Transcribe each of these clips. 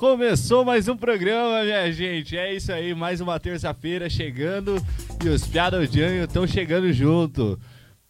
Começou mais um programa, minha gente. É isso aí, mais uma terça-feira chegando e os Piada Janho estão chegando junto.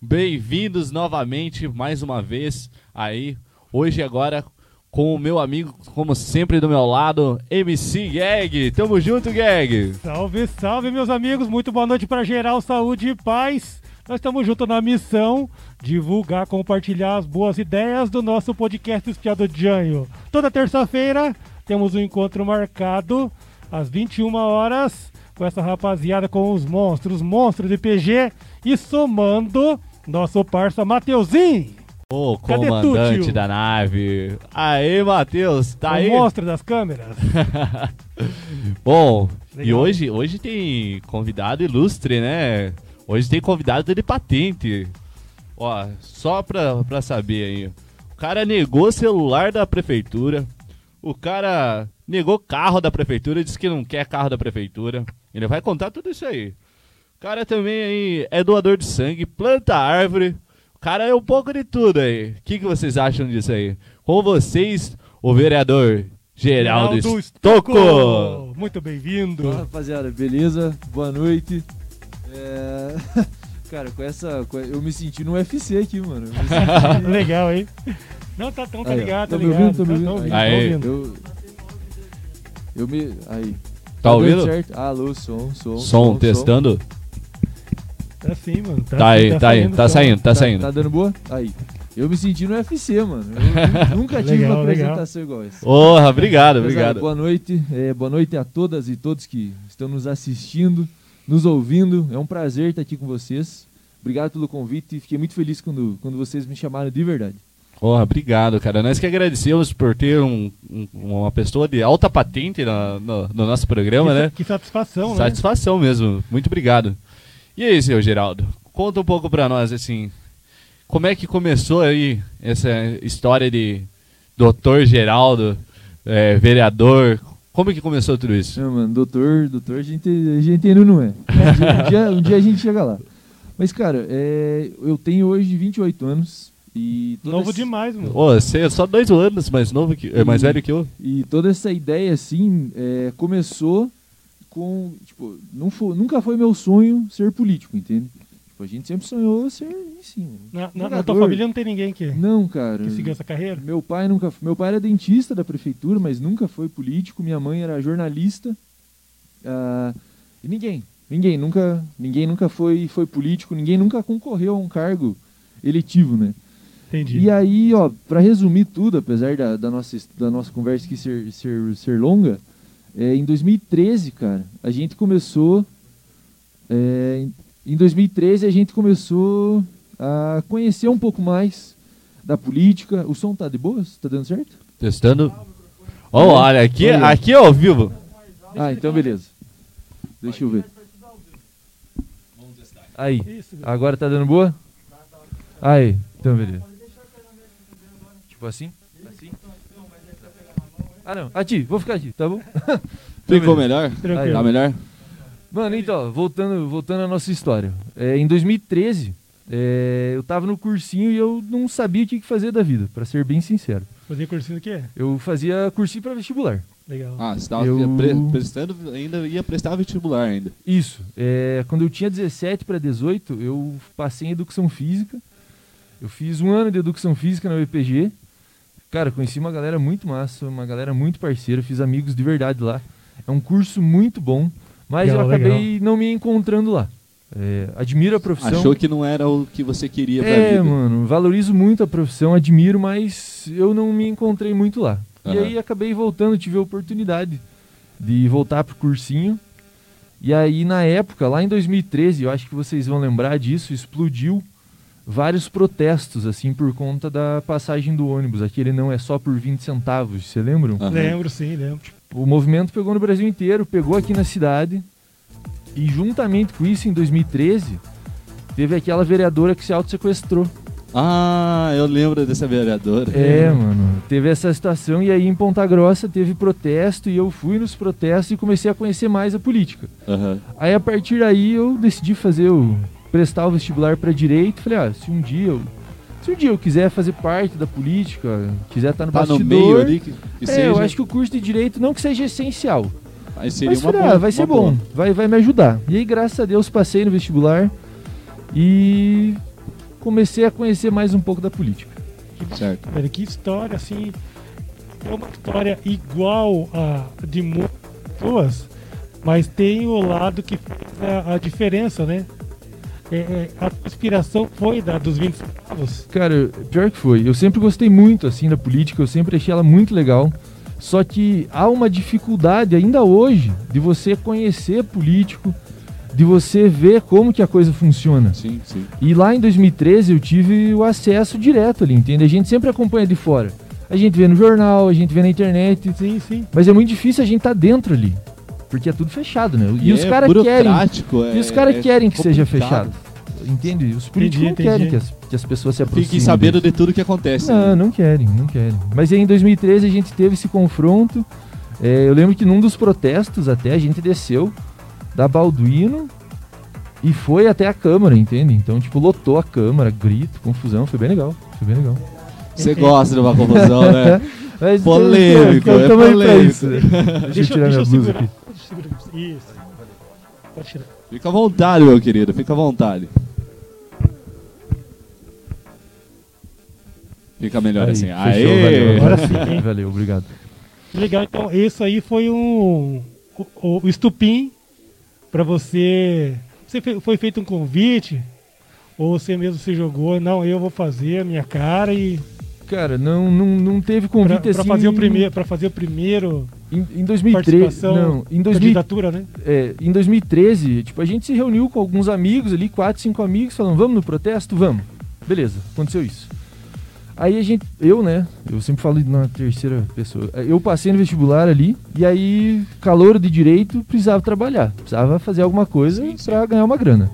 Bem-vindos novamente, mais uma vez aí. Hoje agora com o meu amigo, como sempre do meu lado, MC Gag. Tamo junto, Gag. Salve, salve, meus amigos. Muito boa noite para geral, saúde e paz. Nós estamos juntos na missão divulgar, compartilhar as boas ideias do nosso podcast Espiado Janho. Toda terça-feira temos um encontro marcado às 21 horas com essa rapaziada, com os monstros, monstros de PG e somando nosso parça Mateuzinho. O comandante tu, da nave. Aí, Matheus, tá o aí? monstro das câmeras. Bom, Legal. e hoje, hoje tem convidado ilustre, né? Hoje tem convidado de patente. Ó, só pra, pra saber aí. O cara negou celular da prefeitura. O cara negou carro da prefeitura, disse que não quer carro da prefeitura. Ele vai contar tudo isso aí. O cara também aí é doador de sangue, planta árvore. O cara é um pouco de tudo aí. O que, que vocês acham disso aí? Com vocês, o vereador Geraldo, Geraldo Estocco. Muito bem-vindo. rapaziada, beleza? Boa noite. É... Cara, com essa. Eu me senti no UFC aqui, mano. Senti... Legal, hein? Não, tá tão, tá ligado, tá, tá ligado. Ouvindo, tá me ouvindo? Tá ouvindo, Eu, eu me. Aí. Tá, tá ouvindo? Certo? Alô, som, som. Som, som testando? Tá sim, mano. Tá, tá aí, tá, tá aí, tá saindo, tá, tá saindo. Tá dando boa? Aí. Eu me senti no UFC, mano. Eu nunca tive legal, uma apresentação legal. igual essa. Porra, obrigado, obrigado. Boa noite. É, boa noite a todas e todos que estão nos assistindo nos ouvindo. É um prazer estar aqui com vocês. Obrigado pelo convite e fiquei muito feliz quando, quando vocês me chamaram de verdade. Porra, obrigado, cara. Nós que agradecemos por ter um, um, uma pessoa de alta patente no, no, no nosso programa, que, né? Que satisfação, né? Satisfação mesmo. Muito obrigado. E aí, seu Geraldo? Conta um pouco pra nós, assim, como é que começou aí essa história de doutor Geraldo, é, vereador? Como que começou tudo isso? Não, mano, doutor, doutor a gente, a gente ainda não é. Um dia, um dia a gente chega lá. Mas, cara, é, eu tenho hoje 28 anos. E novo essa... demais, mano. Oh, você é só dois anos mais novo que, é mais velho que eu. E toda essa ideia, assim, é, começou com. Tipo, não foi, nunca foi meu sonho ser político, entende? Tipo, a gente sempre sonhou ser, sim. Na, na, na, tua família não tem ninguém que, não, cara, que seguiu essa carreira? Meu pai nunca. Meu pai era dentista da prefeitura, mas nunca foi político. Minha mãe era jornalista. Uh, e ninguém. Ninguém nunca, ninguém nunca foi, foi político, ninguém nunca concorreu a um cargo eletivo, né? Entendi. E aí, ó, para resumir tudo, apesar da, da, nossa, da nossa conversa aqui ser, ser, ser longa, é, em 2013, cara, a gente começou é, em 2013 a gente começou a conhecer um pouco mais da política. O som tá de boas? Tá dando certo? Testando. Oh, olha, aqui, olha. aqui é ao vivo. Ah, então beleza. Deixa eu ver. Aí, agora tá dando boa? Aí, então beleza. Tipo assim? Assim? Ah não, aqui, vou ficar aqui, tá bom? Ficou melhor? Tá melhor? Mano, então, voltando, voltando à nossa história. É, em 2013, é, eu tava no cursinho e eu não sabia o que fazer da vida, para ser bem sincero. Fazia cursinho do quê? Eu fazia cursinho para vestibular. Legal. Ah, você tava eu... prestando, ainda ia prestar vestibular ainda. Isso. É, quando eu tinha 17 para 18, eu passei em educação física. Eu fiz um ano de educação física na UEPG. Cara, conheci uma galera muito massa, uma galera muito parceira, fiz amigos de verdade lá. É um curso muito bom. Mas legal, eu acabei legal. não me encontrando lá. É, admiro a profissão. Achou que não era o que você queria pra é, vida. mano, valorizo muito a profissão, admiro, mas eu não me encontrei muito lá. Uhum. E aí acabei voltando, tive a oportunidade de voltar pro cursinho. E aí na época, lá em 2013, eu acho que vocês vão lembrar disso, explodiu vários protestos, assim, por conta da passagem do ônibus. Aquele não é só por 20 centavos, você lembram? Uhum. Lembro, sim, lembro. O movimento pegou no Brasil inteiro, pegou aqui na cidade. E juntamente com isso, em 2013, teve aquela vereadora que se auto-sequestrou. Ah, eu lembro dessa vereadora. É, mano. Teve essa situação e aí em Ponta Grossa teve protesto e eu fui nos protestos e comecei a conhecer mais a política. Uhum. Aí a partir daí eu decidi fazer o prestar o vestibular para direito. Falei, ah, se um dia eu se um dia eu quiser fazer parte da política, quiser estar no Tá no bastidor... meio ali que, que é, seja. eu acho que o curso de Direito não que seja essencial, Aí seria mas uma falei, boa, ah, vai ser bom, boa. vai, vai me ajudar. E aí, graças a Deus, passei no vestibular e comecei a conhecer mais um pouco da política. Certo. Velho, que história, assim. É uma história igual a de muitas pessoas, mas tem o lado que fez a, a diferença, né? É, é, a inspiração foi da dos 20 centavos. Cara, pior que foi. Eu sempre gostei muito assim da política, eu sempre achei ela muito legal. Só que há uma dificuldade ainda hoje de você conhecer político, de você ver como que a coisa funciona. Sim, sim. E lá em 2013 eu tive o acesso direto ali, entende? A gente sempre acompanha de fora. A gente vê no jornal, a gente vê na internet, Sim, sim. mas é muito difícil a gente estar dentro ali. Porque é tudo fechado, né? E, os é caras querem. burocrático, E os é- caras é querem que seja complicado. fechado. Entende? Os políticos Entendi, não querem entendi. que as, que as pessoas se aproximem. Fiquem sabendo deles. de tudo que acontece. Não, né? não querem, não querem. Mas aí em 2013 a gente teve esse confronto. É, eu lembro que num dos protestos até a gente desceu da Balduino e foi até a Câmara, entende? Então, tipo, lotou a Câmara, grito, confusão, foi bem legal. Foi bem legal. Você gosta de uma confusão, né? Mas, Polêmico, é polêmico. isso. Deixa eu tirar minha blusa aqui. Isso. Pode tirar. Fica à vontade, meu querido, fica à vontade. Fica melhor Aí, assim. fechou, Aê! valeu. Agora sim, hein? Valeu, obrigado. Legal, então isso aí foi um o, o estupim para você. Você foi feito um convite ou você mesmo se jogou? Não, eu vou fazer a minha cara e Cara, não, não, não teve para convite assim. fazer o primeiro para fazer o primeiro Em, em 2013. participação Não, em 2000, candidatura, né? é, em 2013, tipo, a gente se reuniu com alguns amigos ali, quatro, cinco amigos, falando, vamos no protesto? Vamos. Beleza, aconteceu isso. Aí a gente, eu, né, eu sempre falo na terceira pessoa, eu passei no vestibular ali, e aí, calor de direito, precisava trabalhar, precisava fazer alguma coisa pra ganhar uma grana.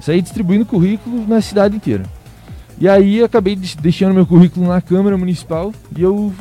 Saí distribuindo currículo na cidade inteira. E aí acabei deix- deixando meu currículo na Câmara Municipal e eu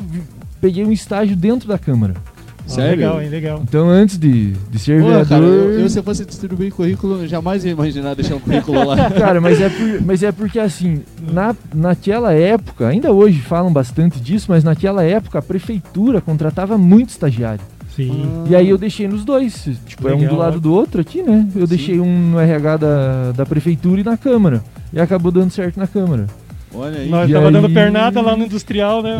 peguei um estágio dentro da Câmara. Ah, Sério? legal, hein? Legal. Então antes de, de ser Pô, vereador... cara, eu, eu, se eu fosse distribuir currículo, eu jamais ia imaginar deixar um currículo lá. Cara, mas é, por- mas é porque assim, na, naquela época, ainda hoje falam bastante disso, mas naquela época a prefeitura contratava muito estagiário. Sim. E aí eu deixei nos dois, tipo, é um do Legal, lado do outro aqui, né? Eu deixei um no RH da, da prefeitura e na Câmara. E acabou dando certo na Câmara. Olha aí. Nós E tava aí- dando pernada lá no industrial, né?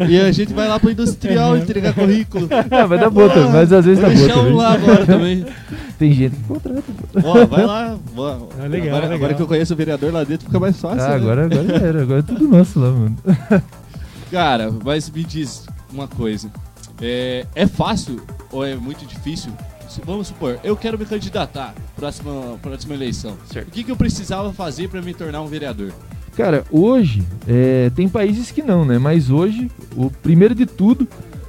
É, e a gente vai lá pro industrial entregar currículo. Ah, vai dar boa também, mas às vezes dá boa deixar um também. lá agora também. Tem gente que contrata. Ó, vai lá. Ó, Ah, legal, agora, legal. agora que eu conheço o vereador lá dentro, fica mais fácil. Ah, né? agora, agora era, agora é tudo nosso lá, mano. Cara, mas me diz uma coisa. É, é fácil ou é muito difícil? Vamos supor, eu quero me candidatar próxima próxima eleição. Certo. O que, que eu precisava fazer pra me tornar um vereador? Cara, hoje, é, tem países que não, né? Mas hoje, o primeiro de tudo,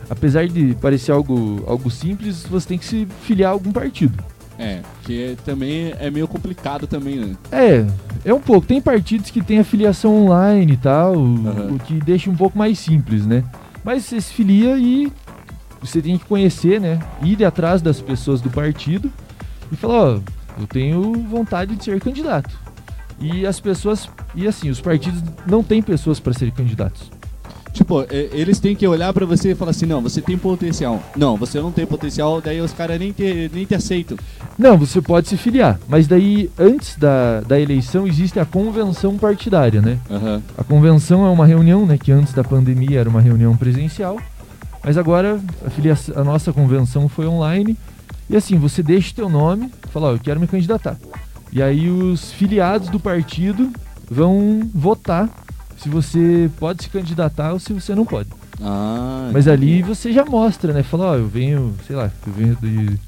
apesar de parecer algo, algo simples, você tem que se filiar a algum partido. É, que também é meio complicado também, né? É, é um pouco. Tem partidos que tem afiliação online e tal, Aham. o que deixa um pouco mais simples, né? Mas você se filia e você tem que conhecer, né? Ir atrás das pessoas do partido e falar, ó, eu tenho vontade de ser candidato. E as pessoas, e assim, os partidos não têm pessoas para serem candidatos. Tipo, eles têm que olhar pra você e falar assim, não, você tem potencial. Não, você não tem potencial, daí os caras nem te, nem te aceitam. Não, você pode se filiar, mas daí antes da, da eleição existe a convenção partidária, né? Aham. A convenção é uma reunião, né, que antes da pandemia era uma reunião presencial, mas agora a, filia- a nossa convenção foi online. E assim, você deixa o teu nome, fala, ó, eu quero me candidatar. E aí os filiados do partido vão votar se você pode se candidatar ou se você não pode. Ah, Mas ali você já mostra, né? Fala, ó, eu venho, sei lá, eu venho de,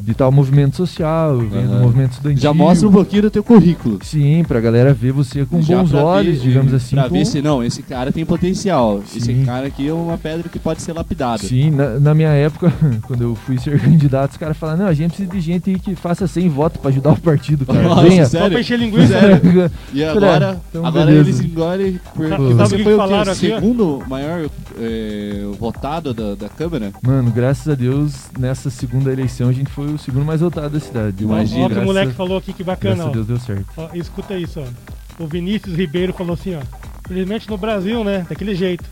de tal movimento social, venho do Aham. movimento estudantil. já mostra um pouquinho do teu currículo. Sim, pra galera ver você com Já bons olhos, ver- digamos assim. Pra com- ver se não, esse cara tem potencial. Esse Sim. cara aqui é uma pedra que pode ser lapidada. Sim, na, na minha época, quando eu fui ser candidato, os caras falaram, não, a gente precisa de gente aí que faça 100 votos pra ajudar o partido, cara. Nossa, Venha. sério? Só pra encher linguiça. Sério? E agora, então agora beleza. eles engolem Sabe o que que foi o quê? falaram O aqui, segundo maior é, votado da, da Câmara? Mano, graças a Deus, nessa segunda eleição a gente foi o segundo mais votado da cidade. Imagina. Ó, o que o Graças moleque a- falou aqui, que Graças bacana, a ó. Deus deu certo. Ó, Escuta isso, ó. O Vinícius Ribeiro falou assim, ó. Felizmente no Brasil, né? Daquele jeito.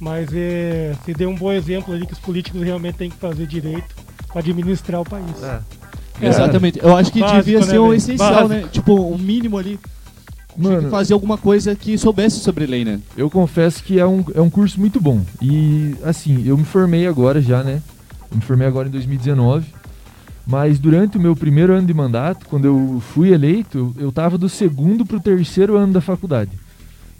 Mas é, se deu um bom exemplo ali que os políticos realmente têm que fazer direito para administrar o país. É. É. Exatamente. Eu acho que Básico, devia né, ser um velho? essencial, né? Básico. Tipo, um mínimo ali. Tinha que Mano, fazer alguma coisa que soubesse sobre lei, né? eu confesso que é um, é um curso muito bom. E, assim, eu me formei agora já, né? Eu me formei agora em 2019. Mas durante o meu primeiro ano de mandato, quando eu fui eleito, eu, eu tava do segundo pro terceiro ano da faculdade.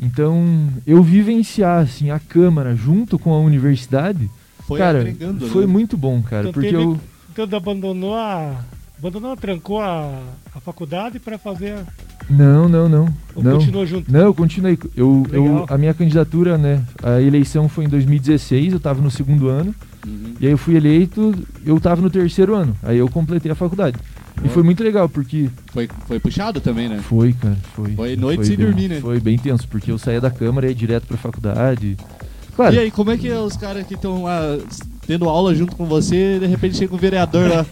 Então, eu vivenciar, assim, a Câmara junto com a universidade, Foi cara, foi né? muito bom, cara. Então porque teve- eu... Então abandonou a. Abandonou, trancou a, a faculdade para fazer. a- Não, não, não. Ou não. continuou junto? Não, eu continuei. Eu, eu, a minha candidatura, né? A eleição foi em 2016, eu tava no segundo ano. Uhum. E aí eu fui eleito, eu tava no terceiro ano. Aí eu completei a faculdade. E Ó. foi muito legal, porque. Foi, foi puxado também, né? Foi, cara, foi. Foi noite sem bem- dormir, né? Foi bem tenso, porque eu saía da Câmara e ia direto pra faculdade. Claro, E aí, como é que é os caras que estão lá tendo aula junto com você de repente chega um vereador lá?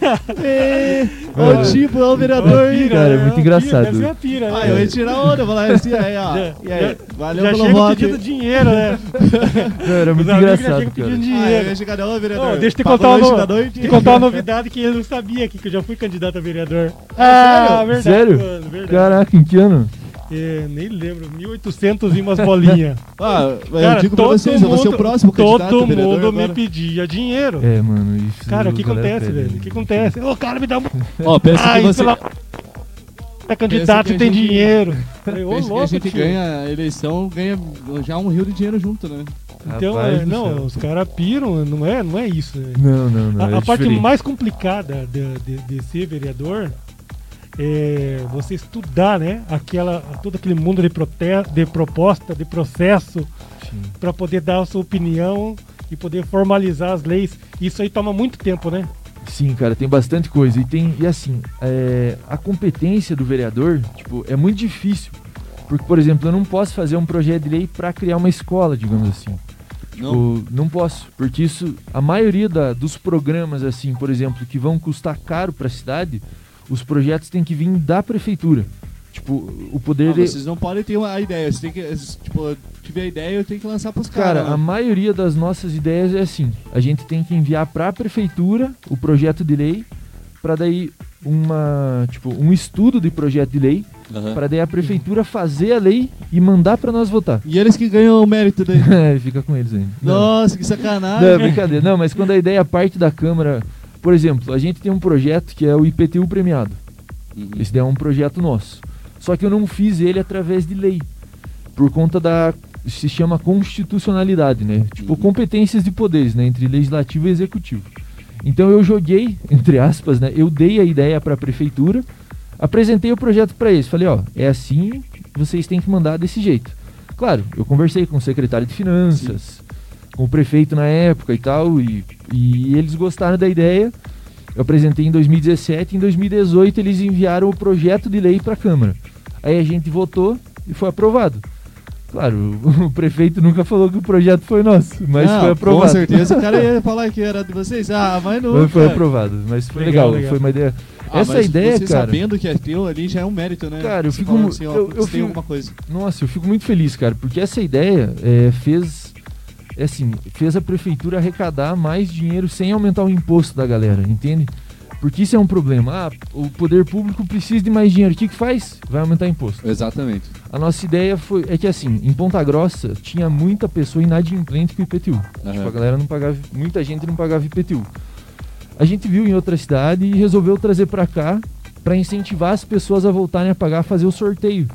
Ê, Ó o tipo, ó o vereador aí. cara, é né? muito engraçado. Deve ser uma pira, né? Ah, eu ia tirar onda, falar assim, aí, ó. Já- E aí, valeu já pelo chega voto. pedindo dinheiro, né? não, era muito Os amigos já engraçado, cara. pedindo Ah, eu dinheiro. ia chegar, não, vereador. Ô, deixa eu te contar, o uma, te contar uma novidade que ele não sabia aqui, que eu já fui candidato a vereador. Ah, verdade. Sério? Mano, verdade. Caraca, em que ano? É, nem lembro, 1800 e umas bolinhas. Ah, eu Cara, digo pra todo vocês, eu vou ser o mundo- próximo candidato Todo mundo me agora. pedia dinheiro. É, mano, isso. Cara, o que acontece, velho? O que acontece? Ô, cara, me dá um. Ó, pensa Ai, que você... pela- É candidato e tem gente- dinheiro. Ô, que a louco, gente tio. ganha a eleição, ganha já um rio de dinheiro junto, né? Então, Rapaz é, não, céu. os caras piram, não é, não é isso. Né? Não, não, não. A, é a parte mais complicada de, de- de ser vereador é você estudar, né? Aquela, todo aquele mundo de, prote- de proposta, de processo, para poder dar a sua opinião e poder formalizar as leis. Isso aí toma muito tempo, né? Sim, cara, tem bastante coisa. E tem. E assim, é, a competência do vereador, tipo, é muito difícil. Porque, por exemplo, eu não posso fazer um projeto de lei para criar uma escola, digamos assim. Não? Tipo, não posso. Porque isso, a maioria da- dos programas, assim, por exemplo, que vão custar caro para a cidade, os projetos têm que vir da prefeitura. Tipo, o poder. Ah, de- vocês não podem ter uma ideia, você tem que, tipo, eu tive a ideia, eu tenho que lançar pros Cara, caras. a né? maioria das nossas ideias é assim: a gente tem que enviar para a prefeitura o projeto de lei, para daí uma, tipo, um estudo de projeto de lei, Aham. para daí a prefeitura fazer a lei e mandar para nós votar. E eles que ganham o mérito daí. É, Fica com eles ainda. Não. Nossa, que Não, sacanagem. é brincadeira. Não, mas quando a ideia parte da Câmara, por exemplo, a gente tem um projeto que é o IPTU premiado. Uhum. Esse daí é um projeto nosso. Só que eu não fiz ele através de lei. Por conta da. Se chama constitucionalidade, né? Tipo, Uhum. competências de poderes, né? Entre legislativo e executivo. Então eu joguei, entre aspas, né? Eu dei a ideia para a prefeitura, apresentei o projeto para eles. Falei, ó, é assim, vocês têm que mandar desse jeito. Claro, eu conversei com o secretário de finanças, com o prefeito na época e tal, e, e eles gostaram da ideia. Eu apresentei em 2017, em 2018 eles enviaram o projeto de lei para a Câmara. Aí a gente votou e foi aprovado. Claro, o prefeito nunca falou que o projeto foi nosso, mas foi aprovado. Com certeza o cara ia falar que era de vocês. Ah, mas não. Foi, foi cara. aprovado, mas foi Legal, legal, legal. foi uma ideia. Ah, Essa mas ideia, você cara. sabendo que é teu ali já é um mérito, né? Cara, eu Você fico assim, ó, eu- eu fico- alguma coisa. Nossa, eu fico muito feliz, cara, porque essa ideia é, fez assim, fez a prefeitura arrecadar mais dinheiro sem aumentar o imposto da galera, entende? Porque isso é um problema. Ah, o poder público precisa de mais dinheiro. O que, que faz? Vai aumentar imposto. Exatamente. A nossa ideia foi é que assim, em Ponta Grossa tinha muita pessoa inadimplente com IPTU. Aham. Tipo, a galera não pagava, muita gente não pagava IPTU. A gente viu em outra cidade e resolveu trazer pra cá pra incentivar as pessoas a voltarem a pagar, fazer o sorteio.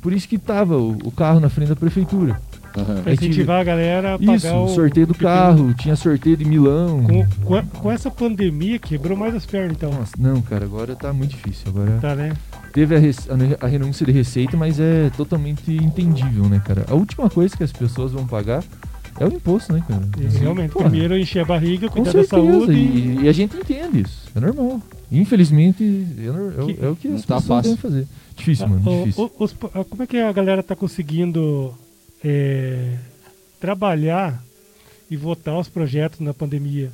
Por isso que tava o, o carro na frente da prefeitura. Aham. Pra incentivar a galera a pagar Isso, o sorteio do carro, tinha sorteio de Milão. Com, com, a- com essa pandemia quebrou mais as pernas, então. Nossa, não, cara, agora tá muito difícil. Agora Tá, né? teve a, res- a- a renúncia de receita, mas é totalmente entendível, né, cara? A última coisa que as pessoas vão pagar é o imposto, né, cara? Realmente, Porra. primeiro encher a barriga, Com cuidar da saúde. e, e a gente entende isso, é normal. Infelizmente, é, é o- Que- é o que não as tá pessoas fácil. devem fazer. Difícil, mano, Ah, difícil. o- os- ah, como é que a galera tá conseguindo é, trabalhar e votar os projetos na pandemia?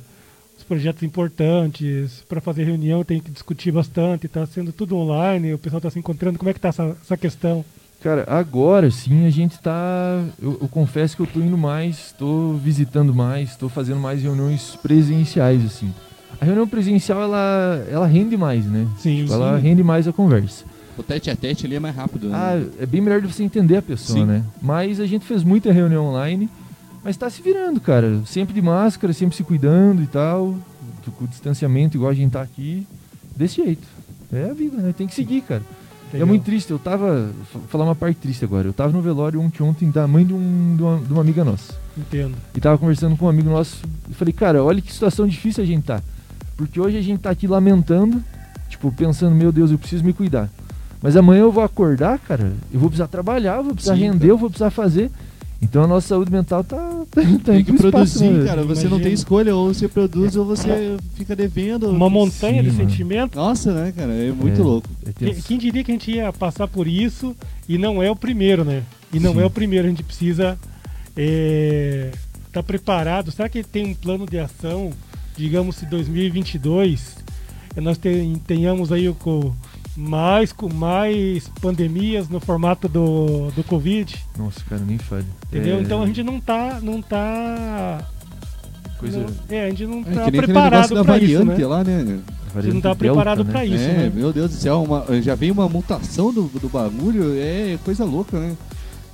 Os projetos importantes, para fazer reunião tem que discutir bastante, tá sendo tudo online, o pessoal tá se encontrando. Como é que tá essa, essa questão? Cara, agora sim a gente tá. Eu, eu confesso que eu tô indo mais, tô visitando mais, tô fazendo mais reuniões presenciais, assim. A reunião presencial, ela, ela rende mais, né? Sim, Tipo, sim. ela rende mais a conversa. O tete a tete ali é mais rápido, né? Ah, é bem melhor de você entender a pessoa, Sim. né? Mas a gente fez muita reunião online, mas tá se virando, cara. Sempre de máscara, sempre se cuidando e tal. Com o distanciamento, igual a gente tá aqui. Desse jeito. É a vida, né? Tem que seguir, cara. É muito triste. Eu tava. Vou falar uma parte triste agora. Eu tava no velório ontem, ontem da mãe de, um- de uma, de uma amiga nossa. Entendo. E tava conversando com um amigo nosso. E falei, cara, olha que situação difícil a gente tá. Porque hoje a gente tá aqui lamentando, tipo, pensando, meu Deus, eu preciso me cuidar. Mas amanhã eu vou acordar, cara, eu vou precisar trabalhar, eu vou precisar Sim, render, cara. eu vou precisar fazer. Então a nossa saúde mental tá. tá, tá Tem que espaço, produzir, né? cara. Você não Imagina. tem escolha, ou você produz ou você fica devendo. Uma montanha Sim, de mano. sentimento. Nossa, né, cara? É muito É. louco. É Quem, quem diria que a gente ia passar por isso e não é o primeiro, né? E não Sim. é o primeiro, a gente precisa estar preparado. Será que tem um plano de ação, digamos, se 2022 eh, nós ten- tenhamos aí o mais, com mais pandemias no formato do, do Covid, Nossa, cara, nem fale. entendeu? É, Então a gente não tá, não tá, Coisa. não- é, a gente não É tá preparado para isso, variante né? lá, né? A gente não tá Delta, preparado né? para isso, é, né? meu Deus do céu, uma- já veio uma mutação do, do bagulho, é coisa louca, né?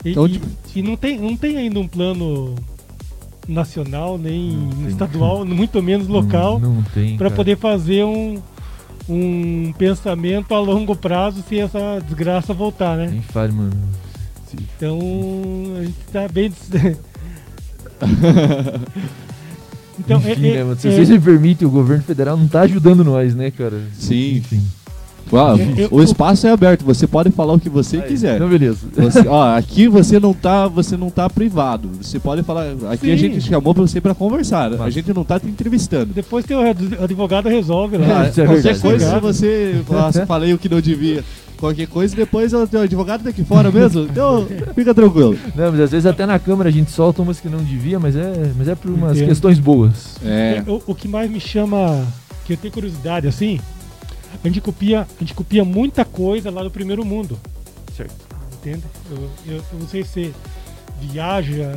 E, Então, e- tipo- e não, tem, não tem ainda um plano nacional, nem Não tem. estadual, muito menos local, Não, tem. para cara. poder fazer um, um pensamento a longo prazo se essa desgraça voltar, né? Nem fale, mano. Se- Então a gente tá bem. então, Enfim, é- né, é- mano? Se é- vocês me permitem, o governo federal não tá ajudando nós, né, cara? Sim. Enfim. Uau, Eu- o espaço é aberto, você pode falar o que você Aí, quiser. Então, beleza. Você- ó, aqui você não tá, você não tá privado. Você pode falar. Aqui a Sim. gente chamou pra você pra conversar. A Mas- gente não tá te entrevistando. depois tem o ad- advogado resolve lá. Ah, Isso é qualquer coisa, se Obrigado. você nossa, falei o que não devia, qualquer coisa, depois o teu advogado tá aqui fora mesmo. Então, fica tranquilo. Não, mas às vezes até na câmera a gente solta umas que não devia, mas é, mas é por umas Entendo. questões boas. É. O, o que mais me chama, que eu tenho curiosidade assim, a gente copia, a gente copia muita coisa lá do primeiro mundo, Certo. entende? Eu, eu- eu não sei se viaja,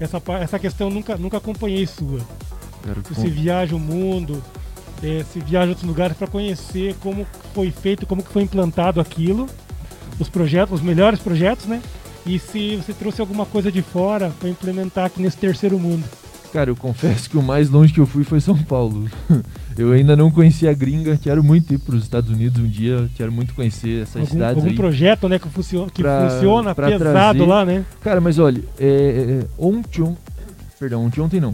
essa, essa questão eu nunca, nunca acompanhei sua. Cara, Se você viaja o mundo, eh, se viaja a outros lugares para conhecer como foi feito, como que foi implantado aquilo, os projetos, os melhores projetos, né? E se você trouxe alguma coisa de fora para implementar aqui nesse terceiro mundo. Cara, eu confesso que o mais longe que eu fui foi São Paulo. Eu ainda não conhecia a gringa, quero muito ir para os Estados Unidos um dia, quero muito conhecer essas algum, cidades algum aí. projeto né, que, funciona, que Pra- funciona pra pesado trazer- lá, né? Cara, mas olha, é, é, ontem, on- perdão, ontem, ontem não.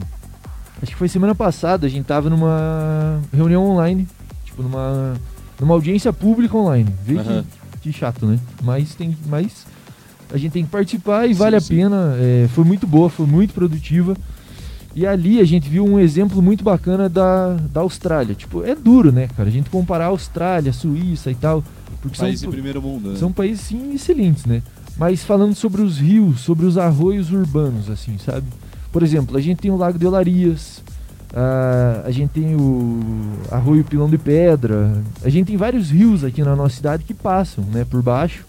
Acho que foi semana passada, a gente tava numa reunião online, tipo numa, numa audiência pública online. Vê Aham. que, que chato, né? Mas tem, mas a gente tem que participar e Sim, vale a sim. pena. é, foi muito boa, foi muito produtiva. E ali a gente viu um exemplo muito bacana da, da Austrália. Tipo, é duro, né, cara? A gente comparar a Austrália, a Suíça e tal. Porque País são, de primeiro mundo. né? são países, sim, excelentes, né? Mas falando sobre os rios, sobre os arroios urbanos, assim, sabe? Por exemplo, a gente tem o Lago de Olarias, ah, a gente tem o Arroio Pilão de Pedra, a gente tem vários rios aqui na nossa cidade que passam, né, por baixo.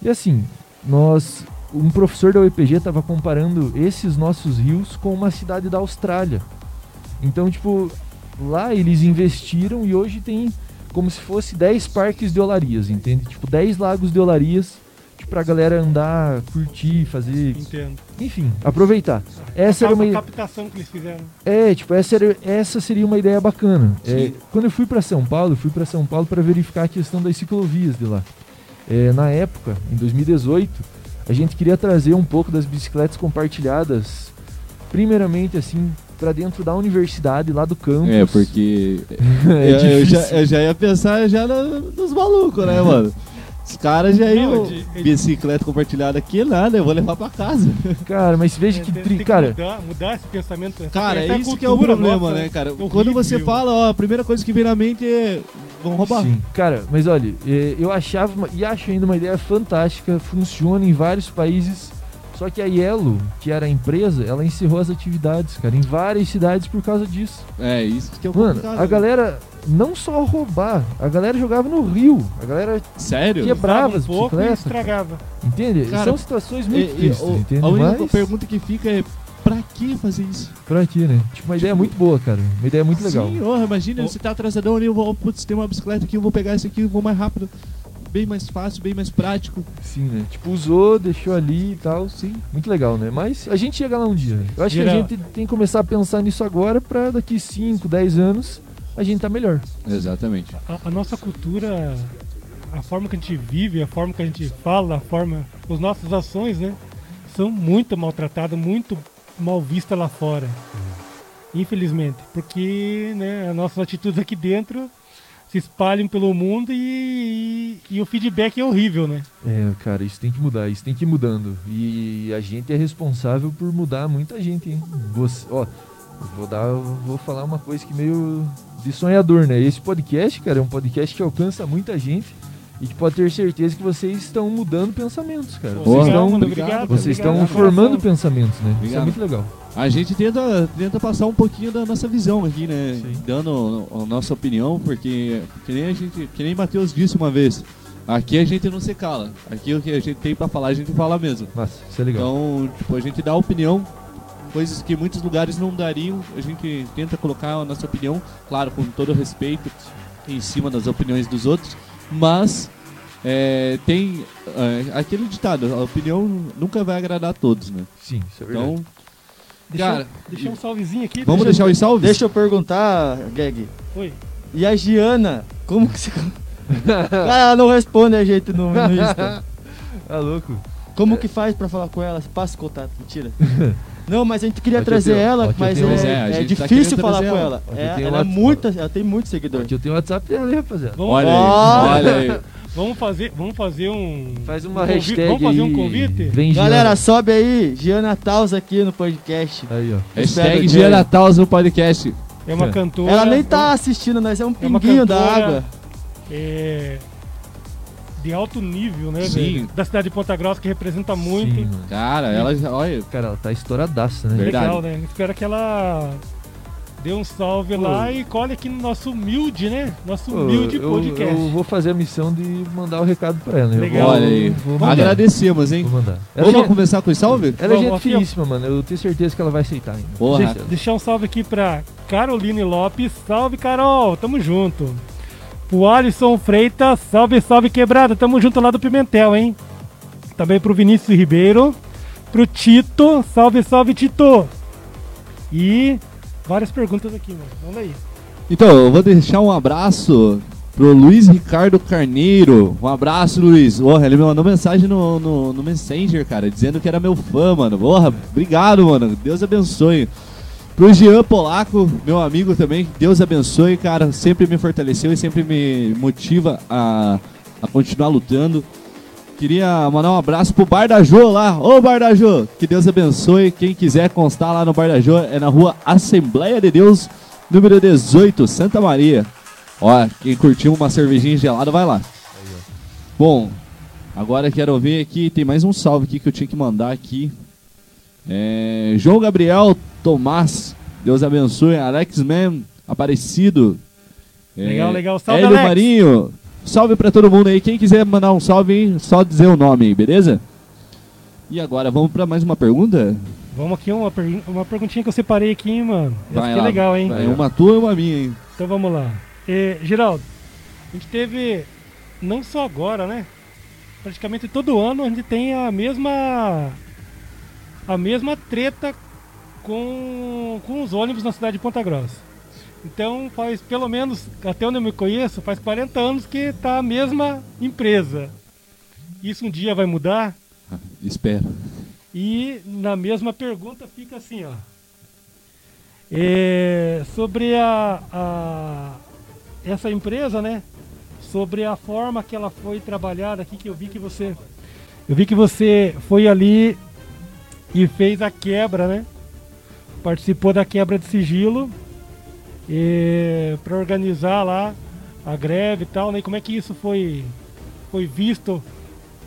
E assim, nós, um professor da UEPG estava comparando esses nossos rios com uma cidade da Austrália. Então, tipo, lá eles investiram e hoje tem como se fosse 10 parques de olarias, entende? Tipo, 10 lagos de olarias tipo, pra galera andar, curtir, fazer. Entendo. Enfim, aproveitar. Essa a, era uma. a captação que eles fizeram. É, tipo, essa, era, essa seria uma ideia bacana. É, quando eu fui pra São Paulo, eu fui pra São Paulo para verificar a questão das ciclovias de lá. É, na época, em 2018, a gente queria trazer um pouco das bicicletas compartilhadas, primeiramente assim, pra dentro da universidade, lá do campus. É, porque É eu, eu já, eu já ia pensar já no- nos malucos, né, mano? Os caras já iam. Não, de- de- Bicicleta compartilhada aqui, nada, eu vou levar pra casa. Cara, mas veja É, que, tri- tem que cara, mudar, mudar esse pensamento. essa- Cara, essa é isso que é o problema, nossa, né, cara? horrível. Quando você fala, ó, a primeira coisa que vem na mente é. Vão roubar. Sim, cara, mas olha, eh, eu achava uma- e acho ainda uma ideia fantástica, funciona em vários países. Só que a Yellow, que era a empresa, ela encerrou as atividades, cara, em várias cidades por causa disso. É, isso que é o Mano, a galera, não só roubar, a galera jogava no rio. A galera Sério? quebrava um as pouco e estragava. Entende? Cara, São situações E- muito e tristes, o- entende? a única Mas, pergunta que fica é: pra que fazer isso? pra ti, né? Tipo, uma ideia muito boa, cara. Uma ideia muito legal. Sim, oh, imagina, Oh. você tá atrasadão ali, eu vou, putz, tem uma bicicleta aqui, eu vou pegar esse aqui, eu vou mais rápido. Bem mais fácil, bem mais prático. Sim, né? Tipo, usou, deixou ali e tal. Sim, muito legal, né? Mas a gente chega lá um dia. Eu acho que Geral. a gente tem que começar a pensar nisso agora pra daqui 5, 10 anos a gente tá melhor. Exatamente. A, a nossa cultura, a forma que a gente vive, a forma que a gente fala, a forma, as nossas ações, né, são muito maltratadas, muito mal vistas lá fora. Infelizmente, porque, né, as nossas atitudes aqui dentro se espalham pelo mundo e, e, e o feedback é horrível, né? É, cara, isso tem que mudar, isso tem que ir mudando. E a gente é responsável por mudar muita gente, hein? Você, ó, vou dar, vou falar uma coisa que meio de sonhador, né? Esse podcast, cara, é um podcast que alcança muita gente e que pode ter certeza que vocês estão mudando pensamentos, cara. Vocês estão, obrigado. obrigado, vocês obrigado, estão formando pensamentos, né? Isso é muito legal. A gente tenta, tenta passar um pouquinho da nossa visão aqui, né? Sim. Dando a nossa opinião, porque que nem a gente, que nem Matheus disse uma vez, aqui a gente não se cala. Aqui o que a gente tem pra falar, a gente fala mesmo. Massa, isso é legal. Então, tipo, a gente dá opinião, coisas que muitos lugares não dariam, a gente tenta colocar a nossa opinião, claro, com todo respeito, em cima das opiniões dos outros, mas é, tem é, aquele ditado, a opinião nunca vai agradar a todos, né? Sim, isso é verdade. Então, Deixa, Cara, deixa um salvezinho aqui. vamos deixa- deixar os salves? Deixa eu perguntar, Gag. Oi. E a Giana? Como que você. Cara, ela não responde a gente no, no Insta. Tá louco? Como que faz pra falar com ela? Passa o contato, mentira. Não, mas a gente queria trazer tenho- ela, mas tenho- é, é, é tá difícil querendo falar com ela. ela. É, tem ela, é muita, ela tem muito seguidor. Aqui eu tenho o WhatsApp dela, hein, rapaziada. Vamos, Olha aí, olha aí. vamos fazer, vamos fazer um. Faz uma um hashtag Vamos fazer um aí, convite? Vem Galera, Giana. sobe aí, Giana Taus aqui no podcast. Aí, ó. Hashtag Espero que- Natal no podcast. É uma É. cantora. Ela nem tá assistindo, nós é um É uma pinguinho da cantora. água. é, de alto nível, né? Sim. velho? Da cidade de Ponta Grossa, que representa muito. Mano. Cara, ela já, olha, Cara, ela tá estouradaça, né? Verdade. Legal, né? Espero que ela dê um salve Pô. lá e colhe aqui no nosso humilde, né? Nosso Pô, humilde eu, podcast. eu vou fazer a missão de mandar o recado pra ela. Eu Legal. vou- olha aí. Agradecemos, hein? Vou mandar. Ela, Vamos já- começar com os salve? ela é gente finíssima, mano. Eu tenho certeza que ela vai aceitar ainda. Porra. Deixar um salve aqui pra Caroline Lopes. Salve, Carol. Tamo junto. Pro Alisson Freitas. Salve, salve, quebrada. Tamo junto lá do Pimentel, hein? Também pro Vinícius Ribeiro. Pro Tito. Salve, salve, Tito. E várias perguntas aqui, mano. Vamos aí. Então, eu vou deixar um abraço pro Luiz Ricardo Carneiro. Um abraço, Luiz. Porra, ele me mandou mensagem no, no, no Messenger, cara, dizendo que era meu fã, mano. Porra, obrigado, mano. Deus abençoe. Pro Jean Polaco, meu amigo também, Deus abençoe, cara. Sempre me fortaleceu e sempre me motiva a, a continuar lutando. Queria mandar um abraço pro Bar da Jô lá. Ô Bar da Jô, que Deus abençoe. Quem quiser constar lá no Bar da Jô, é na rua Assembleia de Deus, número 18, Santa Maria. Ó, quem curtiu uma cervejinha gelada, vai lá. Bom, agora quero ver aqui, tem mais um salve aqui que eu tinha que mandar aqui. É, João Gabriel Tomás, Deus abençoe. Alex Man, Aparecido. É, Legal, legal. Salve, Hélio Alex. Marinho. Salve pra todo mundo aí. Quem quiser mandar um salve aí, só dizer o nome aí, beleza? E agora, vamos pra mais uma pergunta? Vamos aqui, uma, uma perguntinha que eu separei aqui, hein, mano. Essa Vai aqui é lá. legal, hein? É uma tua e uma minha, hein? Então vamos lá. Eh, Geraldo, a gente teve, não só agora, né? Praticamente todo ano a gente tem a mesma. a mesma treta com, com os ônibus na cidade de Ponta Grossa. Então faz pelo menos, até onde eu me conheço, faz 40 anos que tá a mesma empresa. Isso um dia vai mudar? Espero. E na mesma pergunta fica assim, ó. É, sobre a, a- essa empresa, né? Sobre a forma que ela foi trabalhada aqui, que eu vi que você. Eu vi que você foi ali e fez a quebra, né? Participou da quebra de sigilo para organizar lá a greve e tal, né? E como é que isso foi, foi visto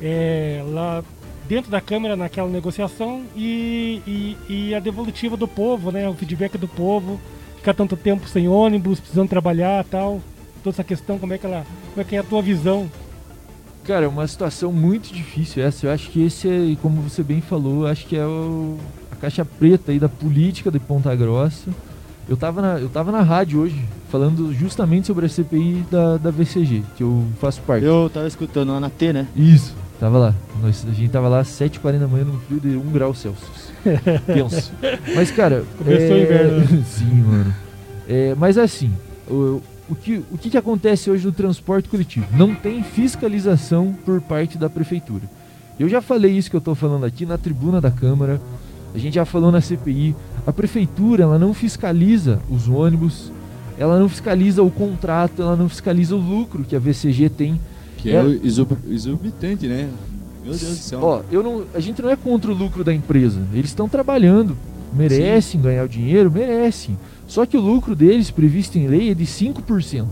é, lá dentro da Câmara naquela negociação e, e, e a devolutiva do povo, né? O feedback do povo. ficar tanto tempo sem ônibus, precisando trabalhar tal? Toda essa questão, como é que ela. Como é que é a tua visão? Cara, é uma situação muito difícil essa. Eu acho que esse é, como você bem falou, acho que é o- caixa preta aí da política de Ponta Grossa. Eu tava na, eu tava na rádio hoje, falando justamente sobre a CPI da, da VCG, que eu faço parte. Eu tava escutando lá na T, né? Isso, tava lá. Nós, a gente tava lá às 7h40 da manhã no frio de 1 grau Celsius. Tenso. Mas, cara. Começou o inverno, Sim, mano. É, mas assim, o, o, que, o que, que acontece hoje no transporte coletivo? Não tem fiscalização por parte da prefeitura. Eu já falei isso que eu tô falando aqui na tribuna da Câmara. A gente já falou na CPI. A prefeitura ela não fiscaliza os ônibus, ela não fiscaliza o contrato, ela não fiscaliza o lucro que a VCG tem. Que é, É. exorbitante, né? Meu Deus do céu. Ó, eu não, a gente não é contra o lucro da empresa. Eles estão trabalhando, merecem ganhar o dinheiro, merecem. Só que o lucro deles, previsto em lei, é de 5%.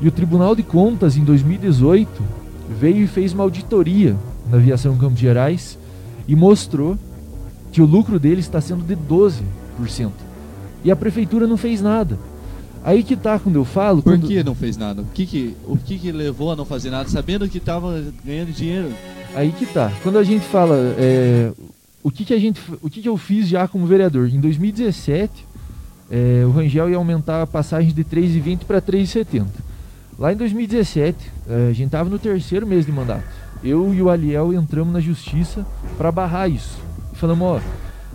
E o Tribunal de Contas, em 2018, veio e fez uma auditoria na aviação Campos Gerais e mostrou que o lucro deles está sendo de 12%. E a prefeitura não fez nada. Aí que tá quando eu falo. Por quando- que não fez nada? O que que, o que que levou a não fazer nada, sabendo que tava ganhando dinheiro? Aí que tá. Quando a gente fala é, o que que a gente, o que que eu fiz já como vereador em 2017, é, o Rangel ia aumentar a passagem de 3,20 para 3,70. Lá em 2017, é, a gente tava no terceiro mês de mandato. Eu e o Aliel entramos na justiça para barrar isso. Falamos, ó,